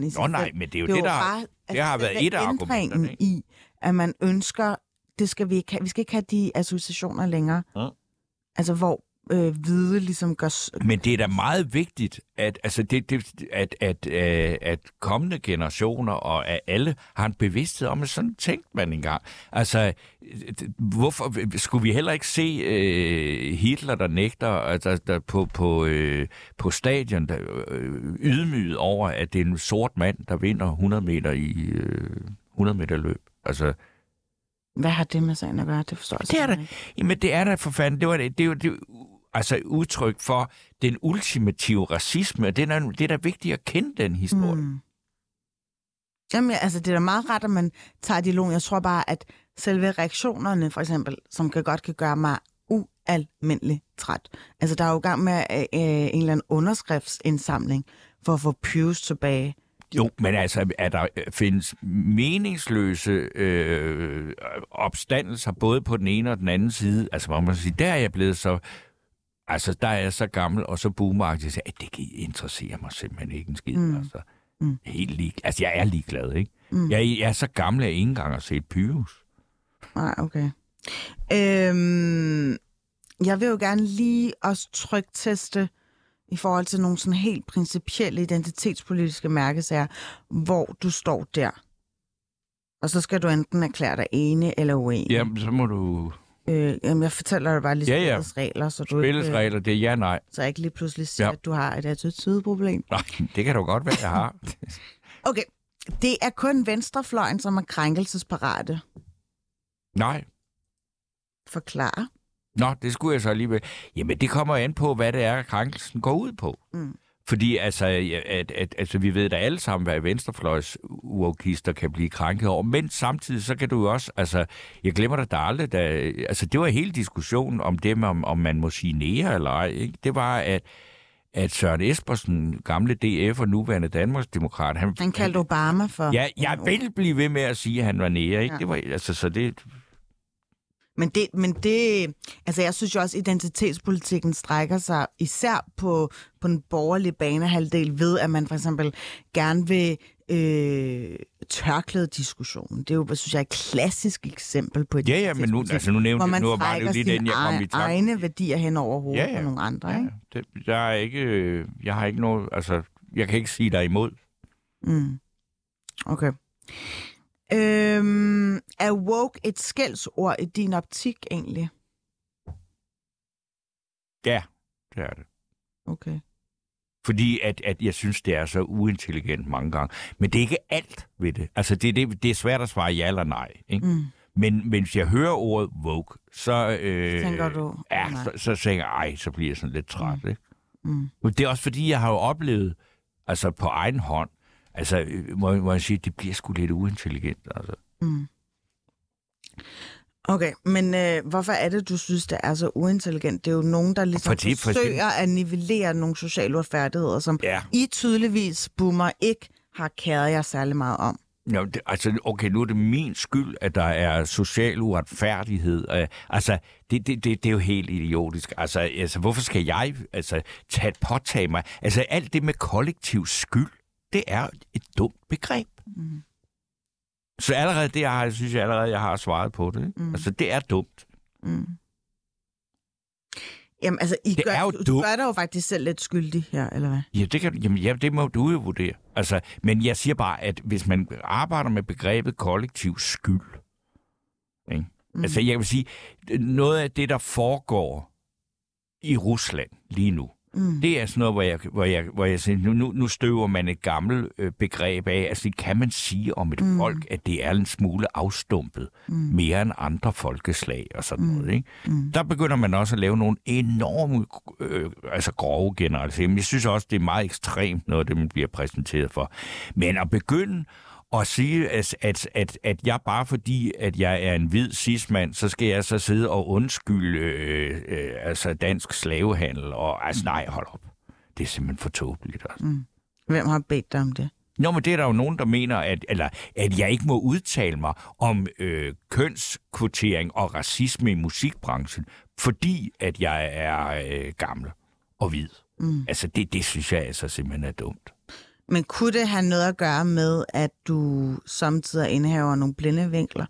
i sig Nå nej, men det er jo det, det, der bare, det har været et af argumenterne, ikke? i, at man ønsker, det skal vi ikke have, vi skal ikke have de associationer længere. Ja. Altså, hvor øh, hvide ligesom gør... Men det er da meget vigtigt, at, altså det, det, at, at, at, at kommende generationer og at alle har en bevidsthed om, at sådan tænkte man engang. Altså, hvorfor skulle vi heller ikke se øh, Hitler, der nægter altså, der på, på, øh, på stadion, der øh, ydmyget over, at det er en sort mand, der vinder 100 meter i øh, 100 meter løb? Altså, Hvad har det med sagen at gøre? Det forstår jeg det er da, ikke. jamen det er da for fanden, det, var, det, det, det, altså et udtryk for den ultimative racisme, og det er, det er da vigtigt at kende den historie. Mm. Jamen, ja, altså, det er da meget ret, at man tager dialogen. Jeg tror bare, at selve reaktionerne, for eksempel, som kan godt kan gøre mig ualmindelig træt. Altså, der er jo gang med øh, en eller anden underskriftsindsamling for at få Pius tilbage. Jo, men altså, at der findes meningsløse øh, opstandelser både på den ene og den anden side. Altså, man sige, der er jeg blevet så... Altså, der er jeg så gammel og så boomeragtig, at det kan interessere mig simpelthen ikke en skid. Mm. Altså, Mm. helt lig... altså, jeg er ligeglad, ikke? Mm. Jeg, er- jeg er så gammel, at jeg ikke engang har set Pyrus. Nej, okay. Øhm, jeg vil jo gerne lige også trykteste i forhold til nogle sådan helt principielle identitetspolitiske mærkesager, hvor du står der. Og så skal du enten erklære dig enig eller uenig. Jamen, så må du... Øh, jamen, jeg fortæller dig bare lige Ja, ja. spillets regler, så du ikke, Spillesregler, det er ja, nej. så jeg ikke lige pludselig siger, Ja. at du har et attitude-problem. Nej, det kan du godt være, jeg har. Okay, det er kun venstrefløjen, som er krænkelsesparate. Nej. Forklare. Nå, det skulle jeg så alligevel. Jamen, det kommer an på, hvad det er, krænkelsen går ud på. Mm. Fordi altså, at, at, altså, vi ved da alle sammen, hvad venstrefløjs uafkister kan blive krænket over. Men samtidig, så kan du jo også... Altså, jeg glemmer dig da aldrig, da, altså, det var hele diskussionen om det, om, om man må sige nære eller ej. Ikke? Det var, at, at Søren Espersen, gamle DF og nuværende Danmarksdemokrat, han, Han kaldte Obama for... Ja, jeg vil blive ved med at sige, at han var nære. Ikke? Ja. Det var, altså, så det, Men det, men det, altså jeg synes jo også, at identitetspolitikken strækker sig især på, på den borgerlige banehalvdel ved, at man for eksempel gerne vil øh, tørklæde diskussionen. Det er jo, synes jeg, et klassisk eksempel på Ja, ja, men nu, altså, nu nævnte hvor man nu var det jo lige den, jeg kom i tanke. egne værdier hen over hovedet Ja, ja. på nogle andre. Ja, Ikke? det, der er ikke, øh, jeg har ikke noget, altså, jeg kan ikke sige dig imod. Mm. Okay. Øhm, er woke et skældsord i din optik egentlig? Ja, det er det. Okay. Fordi at, at jeg synes, det er så uintelligent mange gange. Men det er ikke alt ved det. Altså, det, det, det er svært at svare ja eller nej. Ikke? Mm. Men mens jeg hører ordet woke, så, øh, Tænker du, ja, nej. så, så tænker jeg, ej, så bliver jeg sådan lidt træt. Mm. Ikke? Mm. Men det er også fordi, jeg har jo oplevet, altså på egen hånd, altså, øh, må, må jeg sige, det bliver sgu lidt uintelligent. Altså. Mm. Okay, men øh, hvorfor er det, du synes, det er så uintelligent? Det er jo nogen, der ligesom Fordi- for forsøger eksempel- at nivellere nogle sociale uretfærdigheder, som Ja. I tydeligvis, boomer, ikke har kæret jer særlig meget om. Jo, det, altså, okay, nu er det min skyld, at der er social uretfærdighed. Øh, altså, det, det, det, det er jo helt idiotisk. Altså, altså, hvorfor skal jeg altså, tage påtage mig? Altså, alt det med kollektiv skyld, det er et dumt begreb. Mm. Så allerede det, jeg har, jeg synes jeg allerede, jeg har svaret på det. Mm. Altså, det er dumt. Mm. Jamen, altså, I Det gør, er jo du, du gør dig jo faktisk selv lidt skyldig her, eller hvad? Ja, det, kan, jamen, ja, det må du jo vurdere. Altså, men jeg siger bare, at hvis man arbejder med begrebet kollektiv skyld, ikke? Mm. altså jeg vil sige, noget af det, der foregår i Rusland lige nu, Mm. Det er sådan noget, hvor jeg, hvor jeg, hvor jeg siger, nu, nu, nu støver man et gammelt øh, begreb af. Altså, kan man sige om et mm. folk, at det er en smule afstumpet, mm. mere end andre folkeslag og sådan mm. noget, ikke? Mm. Der begynder man også at lave nogle enorme, øh, altså grove generaliseringer. Jeg synes også, det er meget ekstremt, noget det, man bliver præsenteret for. Men at begynde og sige, at, at, at, at jeg bare fordi, at jeg er en hvid cismand, så skal jeg så sidde og undskylde øh, øh, altså dansk slavehandel. Og altså nej, hold op. Det er simpelthen for tåbeligt. Altså. Mm. Hvem har bedt dig om det? Nå, men det er der jo nogen, der mener, at, eller, at jeg ikke må udtale mig om øh, kønskvotering og racisme i musikbranchen, fordi at jeg er øh, gammel og hvid. Mm. Altså, det, det synes jeg altså simpelthen er dumt. Men kunne det have noget at gøre med, at du samtidig indhaver nogle blinde vinkler?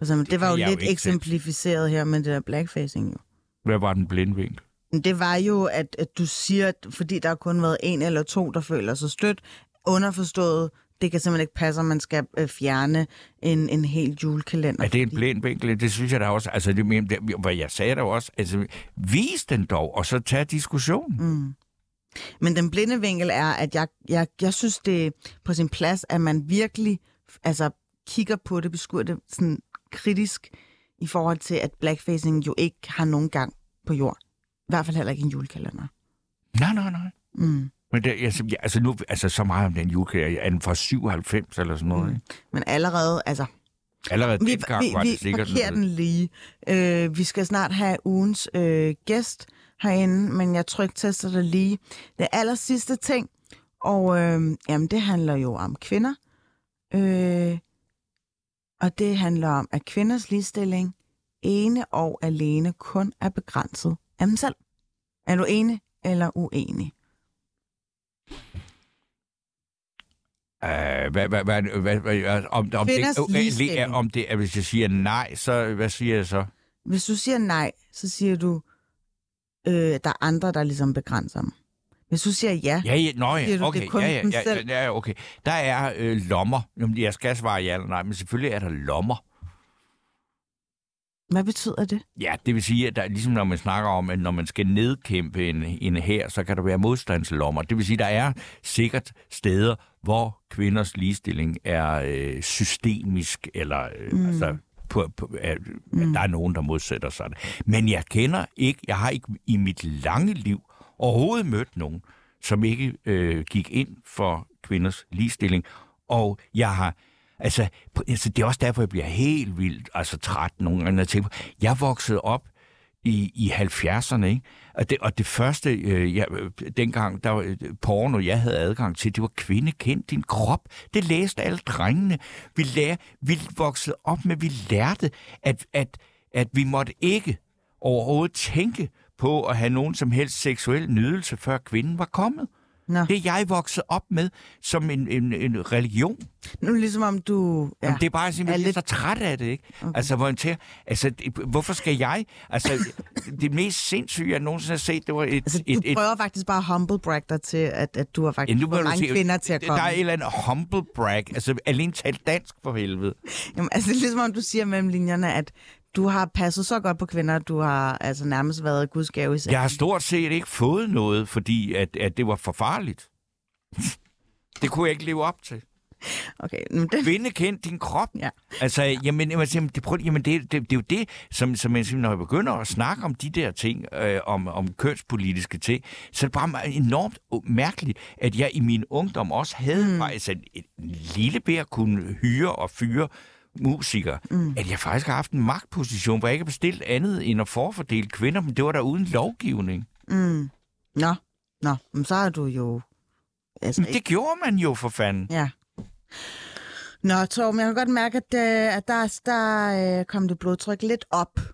Altså, det, det var jo lidt jo eksemplificeret her med det der blackfacing jo. Hvad var den blinde vinkel? Det var jo, at, at du siger, at fordi der har kun været en eller to, der føler sig stødt, underforstået, det kan simpelthen ikke passe, at man skal øh, fjerne en, en hel julekalender. Er det en blind vinkel? Det synes jeg da også. Altså, det, det, hvad jeg sagde der også. Altså, vis den dog, og så tag diskussionen. Mm. Men den blinde vinkel er, at jeg, jeg, jeg synes, det er på sin plads, at man virkelig altså, kigger på det, beskuer det sådan kritisk i forhold til, at blackfacing jo ikke har nogen gang på jord. I hvert fald heller ikke en julekalender. Nej, nej, nej. Mm. Men det, altså, ja, altså, nu, altså så meget om den julekalender, er den fra 97 eller sådan noget? Mm. Men allerede, altså... Allerede vi, dengang vi, var det sikkert... Vi den lige. Øh, vi skal snart have ugens øh, gæst, herinde, men jeg trygtester det lige. Det aller sidste ting, og øh, jamen, det handler jo om kvinder. Øh, og det handler om, at kvinders ligestilling ene og alene kun er begrænset af dem selv. Er du enig eller uenig? Uh, hvad, hvad, hvad, hvad, hvad, om, om, det, uh, om det, hvis jeg siger nej, så hvad siger jeg så? Hvis du siger nej, så siger du, øh, der er andre, der ligesom begrænser dem. Hvis du siger ja, ja, ja, nå, ja. du, okay, det kun ja, ja, ja, selv. ja, okay. Der er øh, lommer. Jeg skal svare ja eller nej, men selvfølgelig er der lommer. Hvad betyder det? Ja, det vil sige, at der, ligesom når man snakker om, at når man skal nedkæmpe en, en her, så kan der være modstandslommer. Det vil sige, at der er sikkert steder, hvor kvinders ligestilling er øh, systemisk, eller øh, mm. altså, på, på, at, mm. der er nogen, der modsætter sig det. Men jeg kender ikke, jeg har ikke i mit lange liv overhovedet mødt nogen, som ikke øh, gik ind for kvinders ligestilling. Og jeg har, altså, altså, det er også derfor, jeg bliver helt vildt altså, træt nogle gange, når jeg tænker på, jeg voksede op i, i 70'erne, ikke? Og det, og det første, øh, jeg, øh, dengang, der var øh, porno, jeg havde adgang til, det var kvinde kend din krop. Det læste alle drengene. Vi, lær, vi voksede op med, vi lærte, at, at, at vi måtte ikke overhovedet tænke på at have nogen som helst seksuel nydelse, før kvinden var kommet. Nå. Det er jeg vokset op med som en, en, en religion. Nu ligesom om du... Ja, Jamen, det er bare simpelthen, er lidt... så træt af det, ikke? Okay. Altså, hvor til, altså, hvorfor skal jeg... Altså, det mest sindssyge, jeg nogensinde har set, det var et... Altså, et, du prøver et, faktisk bare humble brag dig til, at, at du har faktisk ja, fået mange se, kvinder til at komme. Der er et eller andet humble brag. Altså, alene talt dansk for helvede. Jamen, altså, ligesom om du siger mellem linjerne, at du har passet så godt på kvinder, at du har altså nærmest været Guds gave i sig. Jeg har stort set ikke fået noget, fordi at, at det var for farligt. det kunne jeg ikke leve op til. Okay, nu det... Kvinde kendt din krop. Ja. Altså, jamen, jamen, det, prøv, jamen det, det, det, er jo det, som, som jeg, når jeg begynder at snakke om de der ting, øh, om, om kønspolitiske ting, så er det bare enormt mærkeligt, at jeg i min ungdom også havde mm. faktisk en, en lille bær kunne hyre og fyre musiker, mm. at jeg faktisk har haft en magtposition, hvor jeg ikke har bestilt andet end at forfordele kvinder, men det var der uden lovgivning. Mm. Nå, nå, men så har du jo... Altså, men det gjorde man jo for fanden. Ja. Nå, Torben, jeg kan godt mærke, at, uh, at der, der uh, kom det blodtryk lidt op. Det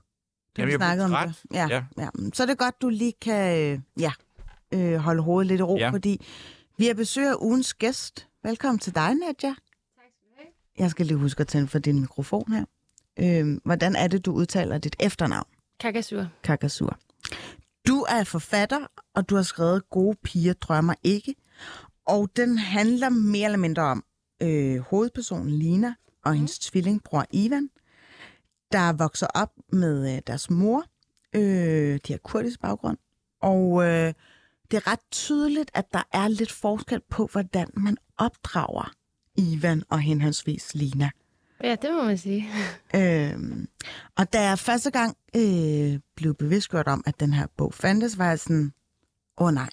Jamen, jeg om det. Ja, ja. ja. Så er det godt, du lige kan uh, ja, uh, holde hovedet lidt i ro, ja. fordi vi har besøg af ugens gæst. Velkommen til dig, Nadja. Jeg skal lige huske at tænde for din mikrofon her. Øh, hvordan er det, du udtaler dit efternavn? Kakasur. Kakasur. Du er forfatter, og du har skrevet Gode piger drømmer ikke. Og den handler mere eller mindre om øh, hovedpersonen Lina og mm. hendes tvillingbror Ivan, der vokser op med øh, deres mor. Øh, de har kurdisk baggrund. Og øh, det er ret tydeligt, at der er lidt forskel på, hvordan man opdrager Ivan og henholdsvis Lina. Ja, det må man sige. Øhm, og da jeg første gang øh, blev bevidstgjort om, at den her bog fandtes, var jeg sådan, åh oh, nej,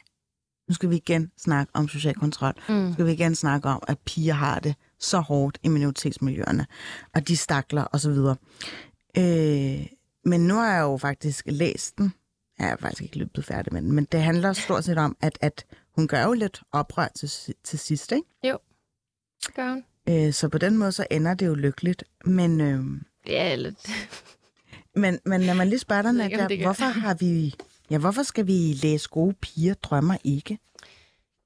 nu skal vi igen snakke om social kontrol. Mm. Nu skal vi igen snakke om, at piger har det så hårdt i minoritetsmiljøerne, og de stakler osv. Øh, men nu har jeg jo faktisk læst den. Jeg er faktisk ikke løbet færdig med den, men det handler stort set om, at, at hun gør jo lidt oprør til, til sidst, ikke? Jo, gør hun. Øh, så på den måde, så ender det jo lykkeligt. Men, øh, Ja, lidt. men, men lad mig lige spørge dig, ikke, det Nadia, gør. hvorfor har vi... Ja, hvorfor skal vi læse gode piger drømmer ikke?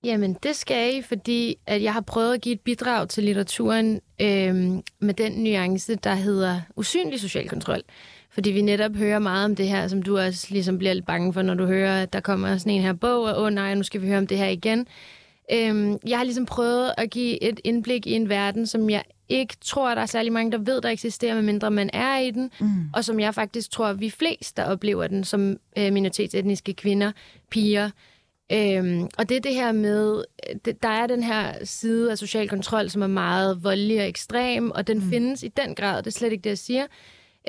Jamen, det skal I, fordi at jeg har prøvet at give et bidrag til litteraturen øhm, med den nuance, der hedder usynlig social kontrol. Fordi vi netop hører meget om det her, som du også ligesom bliver lidt bange for, når du hører, at der kommer sådan en her bog, og åh oh, nej, nu skal vi høre om det her igen. Øhm, jeg har ligesom prøvet at give et indblik i en verden, som jeg ikke tror, der er særlig mange, der ved, der eksisterer, medmindre man er i den, mm. og som jeg faktisk tror, vi flest, der oplever den som øh, minoritetsetniske kvinder, piger. Øhm, og det er det her med, det, der er den her side af social kontrol, som er meget voldelig og ekstrem, og den mm. findes i den grad, det er slet ikke det, jeg siger.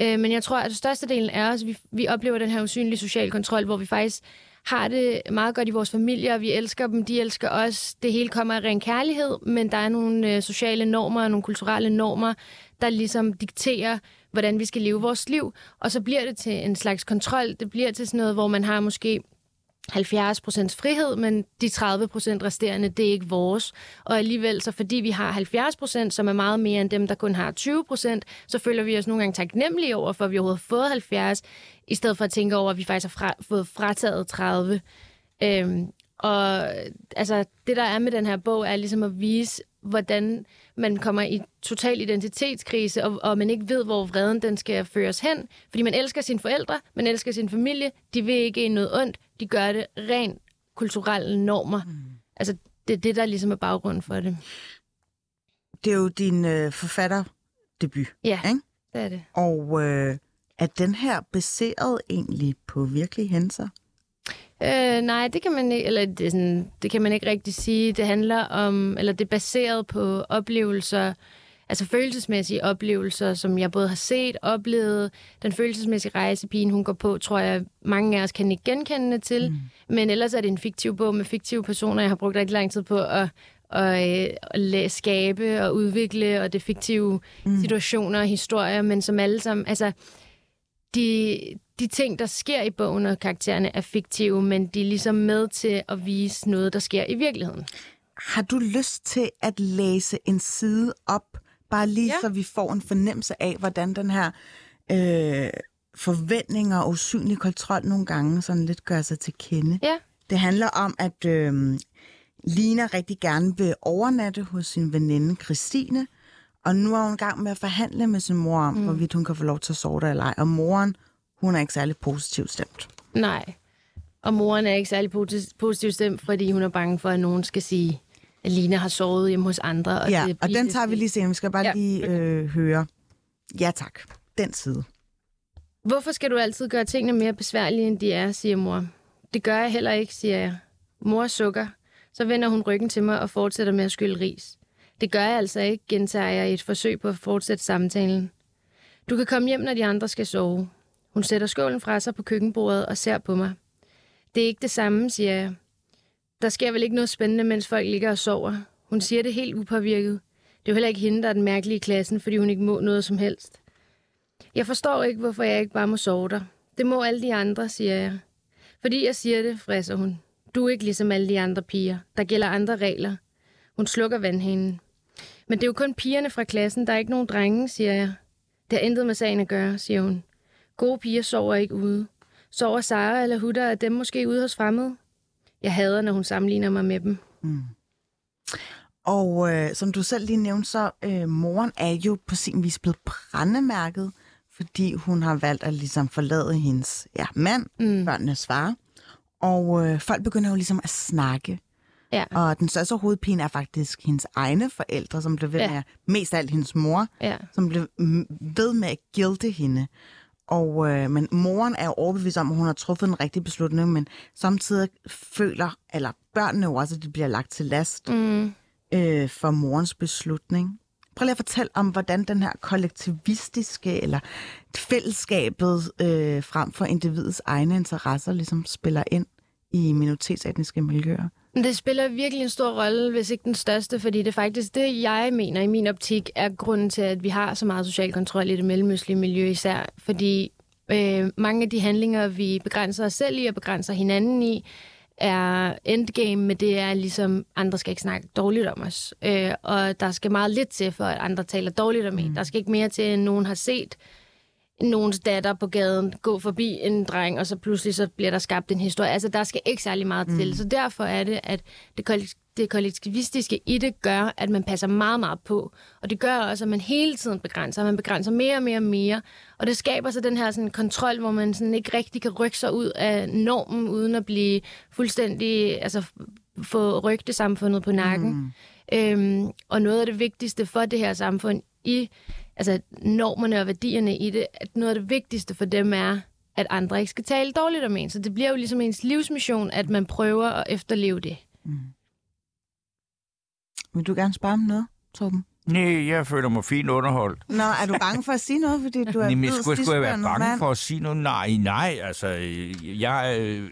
Øh, men jeg tror, at størstedelen af os, vi, vi oplever den her usynlige social kontrol, hvor vi faktisk har det meget godt i vores familie, og vi elsker dem, de elsker os, det hele kommer af ren kærlighed, men der er nogle øh, sociale normer og nogle kulturelle normer, der ligesom dikterer, hvordan vi skal leve vores liv, og så bliver det til en slags kontrol, det bliver til sådan noget, hvor man har måske 70% frihed, men de 30% resterende, det er ikke vores. Og alligevel, så fordi vi har 70% som er meget mere end dem, der kun har 20% så føler vi os nogle gange taknemmelige over, for at vi overhovedet har fået 70, i stedet for at tænke over, at vi faktisk har fra, fået frataget 30. Øhm, og altså, det, der er med den her bog, er ligesom at vise, hvordan man kommer i total identitetskrise, og, og man ikke ved, hvor vreden den skal føres hen. Fordi man elsker sine forældre, man elsker sin familie, de vil ikke en noget ondt, de gør det rent kulturelle normer. Mm. Altså, det er det, der ligesom er baggrunden for det. Det er jo din øh, forfatterdebut, Ja, ikke? det er det. Og øh, er den her baseret egentlig på virkelige hændelser? Øh, nej, det kan man ikke, eller det, sådan, det kan man ikke rigtig sige. Det handler om, eller det er baseret på oplevelser, altså følelsesmæssige oplevelser, som jeg både har set, oplevet. Den følelsesmæssige rejse, pigen hun går på, tror jeg, mange af os kan ikke genkende til. Mm. Men ellers er det en fiktiv bog med fiktive personer. Jeg har brugt rigtig lang tid på at, at, øh, at skabe og udvikle, og det fiktive mm. situationer og historier, men som alle sammen, altså, de, de ting, der sker i bogen og karaktererne er fiktive, men de er ligesom med til at vise noget, der sker i virkeligheden. Har du lyst til at læse en side op, bare lige ja. Så vi får en fornemmelse af, hvordan den her øh, forventning og usynlig kontrol nogle gange sådan lidt gør sig til kende? Ja, Det handler om, at øh, Lina rigtig gerne vil overnatte hos sin veninde Christine, og nu er hun i gang med at forhandle med sin mor om, mm. hvorvidt hun kan få lov til at sove der eller ej. Og moren, hun er ikke særlig positivt stemt. nej. Og moren er ikke særlig posi- positivt stemt, fordi hun er bange for, at nogen skal sige, at Lina har sovet hjemme hos andre. Og Ja, det og den tager vi lige senere. Vi skal bare. Ja. lige øh, høre. Ja tak, den side. Hvorfor skal du altid gøre tingene mere besværlige, end de er, siger mor. Det gør jeg heller ikke, siger jeg. Mor sukker. Så vender hun ryggen til mig og fortsætter med at skylle ris. Det gør jeg altså ikke, gentager jeg i et forsøg på at fortsætte samtalen. Du kan komme hjem, når de andre skal sove. Hun sætter skålen fra sig på køkkenbordet og ser på mig. Det er ikke det samme, siger jeg. Der sker vel ikke noget spændende, mens folk ligger og sover. Hun siger det helt upåvirket. Det er jo heller ikke hende, der er den mærkelige i klassen, fordi hun ikke må noget som helst. Jeg forstår ikke, hvorfor jeg ikke bare må sove der. Det må alle de andre, siger jeg. Fordi jeg siger det, frisser hun. Du er ikke ligesom alle de andre piger. Der gælder andre regler. Hun slukker vandhanen. Men det er jo kun pigerne fra klassen, der er ikke nogen drenge, siger jeg. Det har intet med sagen at gøre, siger hun. Gode piger sover ikke ude. Sover Sara eller Hutter er dem måske ude hos fremmede? Jeg hader, når hun sammenligner mig med dem. Og øh, som du selv lige nævnte, så øh, moren er jo på sin vis blevet brændemærket, fordi hun har valgt at ligesom forlade hendes ja, mand, mm. børnenes far. Og øh, folk begynder jo ligesom at snakke. Ja. Og den største hovedpine er faktisk hendes egne forældre, som blev ved Ja. med, mest af alt hendes mor, Ja. som blev mm, ved med at gilte hende. Og, øh, men moren er jo overbevist om, at hun har truffet en rigtig beslutning, men samtidig føler, eller børnene jo også, at de bliver lagt til last Mm. øh, for morens beslutning. Prøv lige at fortælle om, hvordan den her kollektivistiske, eller fællesskabet øh, frem for individets egne interesser ligesom spiller ind i minoritetsetniske miljøer. Det spiller virkelig en stor rolle, hvis ikke den største, fordi det er faktisk det, jeg mener i min optik, er grunden til, at vi har så meget social kontrol i det mellemøstlige miljø især. Fordi øh, mange af de handlinger, vi begrænser os selv i og begrænser hinanden i, er endgame med det er ligesom, andre skal ikke snakke dårligt om os. Øh, og der skal meget lidt til, for at andre taler dårligt om en. Der skal ikke mere til, end nogen har set nogens datter på gaden gå forbi en dreng, og så pludselig så bliver der skabt en historie. Altså, der skal ikke særlig meget til. Så derfor er det, at det, det kollektivistiske i det gør, at man passer meget, meget på. Og det gør også, at man hele tiden begrænser. Man begrænser mere og mere og mere. Og det skaber så den her sådan, kontrol, hvor man sådan ikke rigtig kan rykke sig ud af normen, uden at blive fuldstændig... Altså, få rygtesamfundet på nakken. Mm. Øhm, og noget af det vigtigste for det her samfund i altså normerne og værdierne i det, at noget af det vigtigste for dem er, at andre ikke skal tale dårligt om en. Så det bliver jo ligesom ens livsmission, at man prøver at efterleve det. Vil du gerne spørge om noget, Torben? Nej, jeg føler mig fint underholdt. Nå, er du bange for at sige noget, fordi du er hvid, skulle, skulle jeg være bange mand? for at sige noget? Nej, nej. Altså, jeg øh,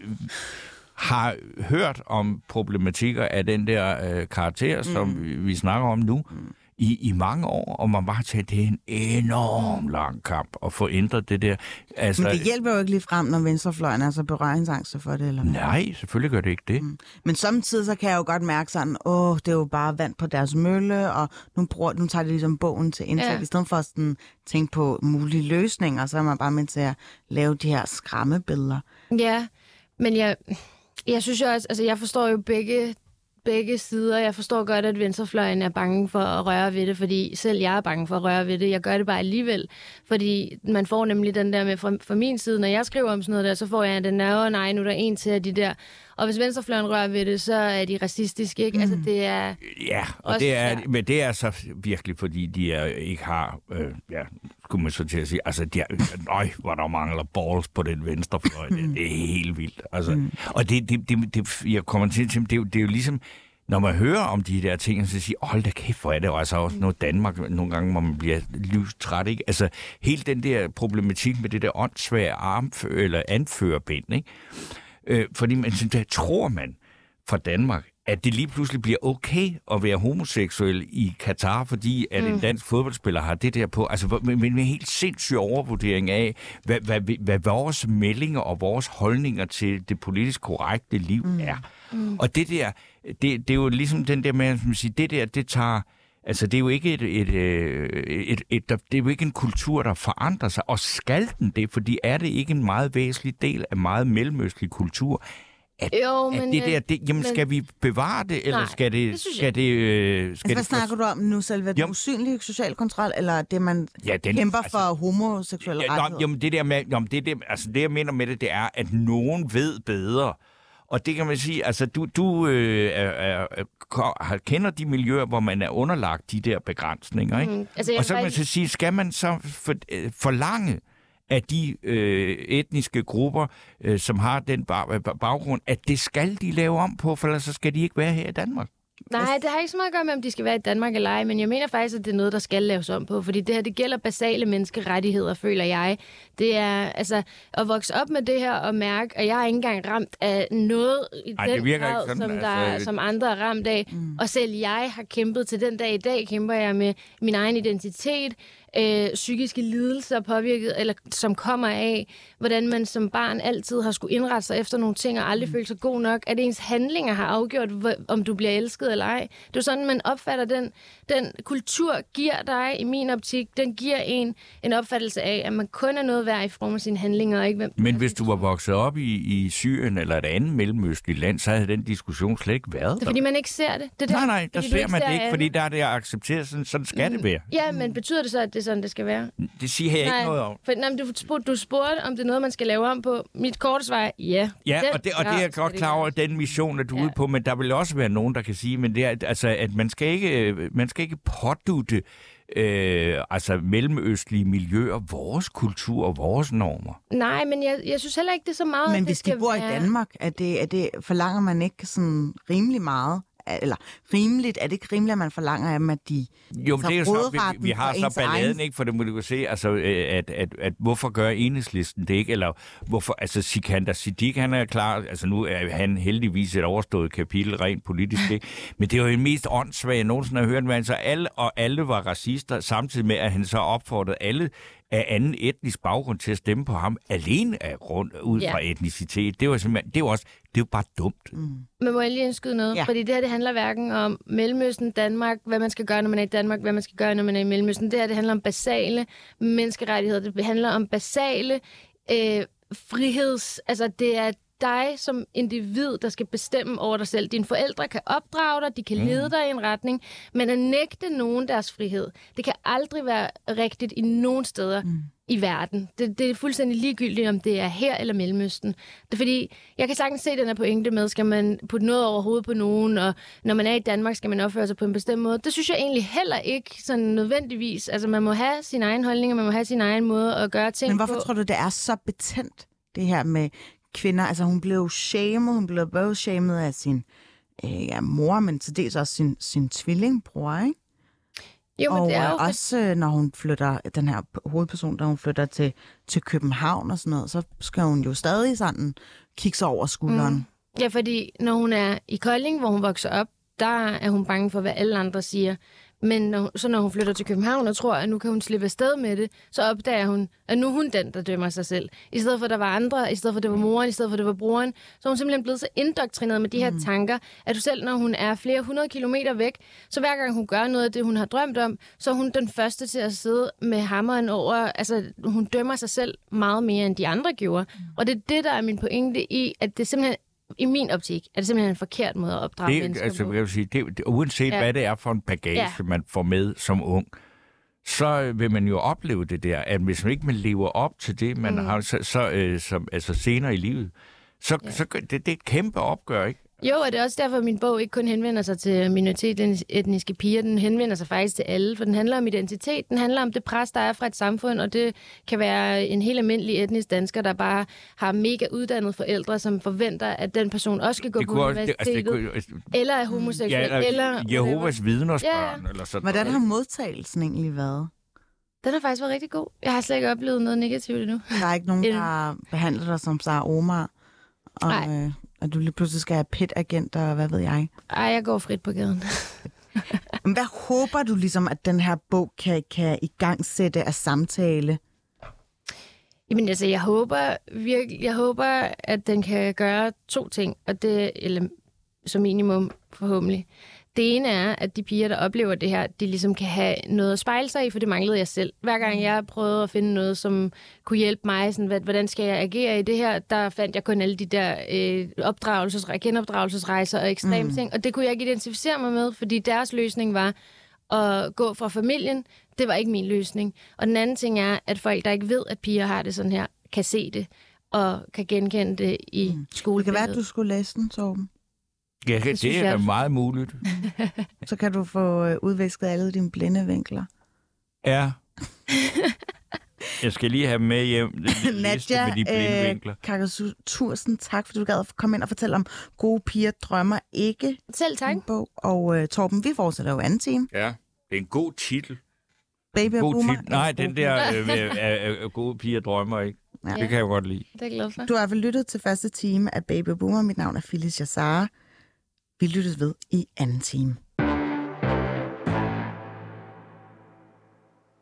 har hørt om problematikker af den der øh, karakter, mm. som vi, vi snakker om nu, mm. I, i mange år, og man bare tænker, det er en enorm lang kamp at få ændret det der. Altså, Men det hjælper jo ikke lige frem, når venstrefløjen er så berøringsangst for det, eller hvad? Nej, selvfølgelig gør det ikke det. Mm. Men samtidig så kan jeg jo godt mærke sådan, åh, det er jo bare vand på deres mølle, og nu, bruger, nu tager de ligesom bogen til indtægt, ja. i stedet for at sådan, tænke på mulige løsninger, så er man bare med til at lave de her skræmmebilleder. Ja, men jeg, jeg synes jo også, altså jeg forstår jo begge, begge sider. Jeg forstår godt, at venstrefløjen er bange for at røre ved det, fordi selv jeg er bange for at røre ved det. Jeg gør det bare alligevel, fordi man får nemlig den der med fra, fra min side, når jeg skriver om sådan noget der, så får jeg den der, åh nej, nu er der en til af de der. Og hvis venstrefløjen rører ved det, så er de racistiske, ikke? Mm. Altså det er... Ja, og det er, men det er så virkelig, fordi de er, ikke har, øh, ja, skulle man så til at sige, altså, de er, nøj, hvor der mangler balls på den venstre fløj, det, det er helt vildt. Altså, mm. Og det, det, det, det, jeg kommer til at tænke, det, er jo- det er jo ligesom, når man hører om de der ting, så siger hold da kæft, hvor er det jo altså også noget Danmark, nogle gange, hvor man bliver livstræt, ikke? Altså, hele den der problematik med det der åndssvage armfø- eller anførerbind, ikke? Øh, fordi man synes, der tror man fra Danmark, at det lige pludselig bliver okay at være homoseksuel i Katar, fordi at mm. en dansk fodboldspiller har det der på. Altså med en helt sindssyg overvurdering af, hvad, hvad, hvad, hvad vores meldinger og vores holdninger til det politisk korrekte liv mm. er. Mm. Og det der, det, det er jo ligesom den der med, at man siger, det der, det tager... Altså, det er jo ikke et, et, øh, et, et, der, det er jo ikke en kultur, der forandrer sig, og skal den det, fordi er det ikke en meget væsentlig del af meget mellemøstlig kultur, at, Jo, at men, det øh, der, det, jamen men- skal vi bevare det, eller Nej, skal det, det skal jeg det, øh, skal Altså, hvad det snakker du om nu selv? Den usynlige social kontrol, eller det, man Ja, den- kæmper altså- for homoseksuelle Ja, rettigheder? jamen, det der med, jamen, det, der, altså, det, jeg mener med det, det er, at nogen ved bedre. Og det kan man sige, altså du, du øh, er, er, kender de miljøer, hvor man er underlagt de der begrænsninger, ikke? Mm, altså, og så kan man så sige, skal man så for, øh, forlange af de øh, etniske grupper, øh, som har den ba- ba- baggrund, at det skal de lave om på, for ellers så skal de ikke være her i Danmark. Nej, det har ikke så meget at gøre med, om de skal være i Danmark eller ej, men jeg mener faktisk, at det er noget, der skal laves om på, fordi det her, det gælder basale menneskerettigheder, føler jeg. Det er, altså, at vokse op med det her og mærke, at jeg er ikke engang ramt af noget i Ej, den det grad, sådan, som, der, altså. som andre er ramt af. Mm. Og selv jeg har kæmpet til den dag i dag, kæmper jeg med min egen identitet, øh, psykiske lidelser påvirket, eller som kommer af, hvordan man som barn altid har skulle indrette sig efter nogle ting, og aldrig mm. føle sig god nok. At ens handlinger har afgjort, om du bliver elsket eller ej. Det er jo sådan, man opfatter den, den kultur, giver dig, i min optik, den giver en en opfattelse af, at man kun er noget værd i form af sine handlinger, og ikke hvem Men hvis du var vokset op i, i Syrien eller et andet mellemøstligt land, så havde den diskussion slet ikke været Det er der. fordi, man ikke ser det. det er Nej, der, nej, der ser man det ikke, fordi der er det accepteret, sådan, sådan skal det være. Ja, men betyder det så, at det er sådan, det skal være? Det siger jeg ikke noget om. For, nej, men du, spurgte, du spurgte, om det er noget, man skal lave om på. Mit korte svar er ja. Ja, Den og det, og det er jeg godt klar over, at den mission er du Ja. ude på, men der vil også være nogen, der kan sige, men det er, altså, at man skal ikke, øh, man skal ikke pådutte øh, altså mellemøstlige miljøer, vores kultur og vores normer. Nej, men jeg, jeg synes heller ikke, det er så meget, Men at det hvis de skal bor i være... Danmark, er det, er det, forlanger man ikke sådan rimelig meget? Eller rimeligt, er det ikke rimeligt, at man forlanger af dem, at de Jo, men det er jo så, vi, vi har så balladen, egen- ikke? For det må du jo se, altså, øh, at, at, at, hvorfor gør enhedslisten det ikke? Eller hvorfor, altså, Sikander Siddiq, han er klar, altså nu er han heldigvis et overstået kapitel rent politisk, ikke? Men det er jo det mest åndssvage, jeg nogensinde har hørt, men altså alle, og alle var racister, samtidig med, at han så opfordrede alle af anden etnisk baggrund til at stemme på ham, alene af grund, ud Ja. fra etnicitet. Det var simpelthen, det var også, det er jo bare dumt. Mm. Men må jeg lige indskyde noget? Ja. Fordi det her, det handler hverken om Mellemøsten, Danmark, hvad man skal gøre, når man er i Danmark, hvad man skal gøre, når man er i Mellemøsten. Det her, det handler om basale menneskerettigheder. Det handler om basale øh, friheds... Altså, det er dig som individ, der skal bestemme over dig selv. Dine forældre kan opdrage dig, de kan lede dig i en retning, men at nægte nogen deres frihed, det kan aldrig være rigtigt i nogen steder mm. i verden. Det, det er fuldstændig ligegyldigt, om det er her eller Mellemøsten. Det er fordi, jeg kan sagtens se den her pointe med, skal man putte noget over hovedet på nogen, og når man er i Danmark, skal man opføre sig på en bestemt måde. Det synes jeg egentlig heller ikke sådan nødvendigvis. Altså, man må have sin egen holdning, og man må have sin egen måde at gøre ting Men hvorfor på. tror du, det er så betændt, det her med kvinder? Altså, hun blev shamed, hun blev både shamed af sin øh, ja, mor, men til dels også sin, sin tvillingbror, ikke? Jo, men og det er jo også øh, når hun flytter, den her hovedperson, der hun flytter til, til København og sådan noget, så skal hun jo stadig sådan kigge sig over skulderen. Mm. Ja, fordi når hun er i Kolding, hvor hun vokser op, der er hun bange for, hvad alle andre siger. Men når, så når hun flytter til København og tror, at nu kan hun slippe afsted med det, så opdager hun, at nu er hun den, der dømmer sig selv. I stedet for, at der var andre, i stedet for, at det var moren, i stedet for, at det var broren, så er hun simpelthen blevet så indoktrineret med de her mm. tanker, at du selv, når hun er flere hundrede kilometer væk, så hver gang hun gør noget af det, hun har drømt om, så er hun den første til at sidde med hammeren over, altså hun dømmer sig selv meget mere, end de andre gjorde. Mm. Og det er det, der er min pointe i, at det simpelthen i min optik er det simpelthen en forkert måde at opdrage Det, mennesker altså, på. jeg vil sige, det, det, uanset ja. Hvad det er for en bagage, ja. Man får med som ung, så vil man jo opleve det der, at hvis man ikke man lever op til det, man mm. har så, så, øh, som, altså senere i livet, så, ja. så det, det er et kæmpe opgør, ikke? Jo, og det er også derfor, at min bog ikke kun henvender sig til minoritetsetniske piger, den henvender sig faktisk til alle, for den handler om identitet, den handler om det pres, der er fra et samfund, og det kan være en helt almindelig etnisk dansker, der bare har mega uddannede forældre, som forventer, at den person også skal gå Det på kunne også, det, universitetet, altså, det kunne, eller er homoseksuel, ja, eller, eller... Jehovas vidners Ja. børn, eller sådan Hvordan noget. har modtagelsen egentlig været? Den har faktisk været rigtig god. Jeg har slet ikke oplevet noget negativt endnu. Der er ikke nogen, En- der har behandlet dig som Sara Omar, og Nej. øh, at du lige pludselig skal have pit-agent, og hvad ved jeg. Ej, jeg går frit på gaden. Men hvad håber du ligesom, at den her bog kan, kan i gang sætte af samtale? Jamen altså, jeg håber virkelig, jeg håber, at den kan gøre to ting, og det, eller som minimum forhåbentlig. Det ene er, at de piger, der oplever det her, de ligesom kan have noget at spejle sig i, for det manglede jeg selv. Hver gang jeg prøvede at finde noget, som kunne hjælpe mig, sådan, hvordan skal jeg agere i det her, der fandt jeg kun alle de der øh, opdragelses, genopdragelsesrejser og ekstreme mm. ting, og det kunne jeg ikke identificere mig med, fordi deres løsning var at gå fra familien. Det var ikke min løsning. Og den anden ting er, at folk, der ikke ved, at piger har det sådan her, kan se det og kan genkende det i mm. Det skolen. kan være, at du skulle læse den, Torben. Ja, det, synes det er jeg- da meget muligt. Så kan du få øh, udvisket alle dine blinde vinkler. Ja. Jeg skal lige have med hjem Nadja med de blinde øh, vinkler. Kakasu-Tursen, tak fordi du gad at komme ind og fortælle om Gode piger drømmer ikke Selv tak. bog. Og øh, Torben, vi fortsætter jo anden time. Ja, det er en god titel. Baby God Boomer. titel. Nej, den der øh, med, af, af, gode piger drømmer ikke. Ja. Det kan jeg godt lide. Det er glad for. Du har i hvert fald lyttet til første time af Baby Boomer. Mit navn er Phyllis Jassara. Vi lyttes ved i anden time.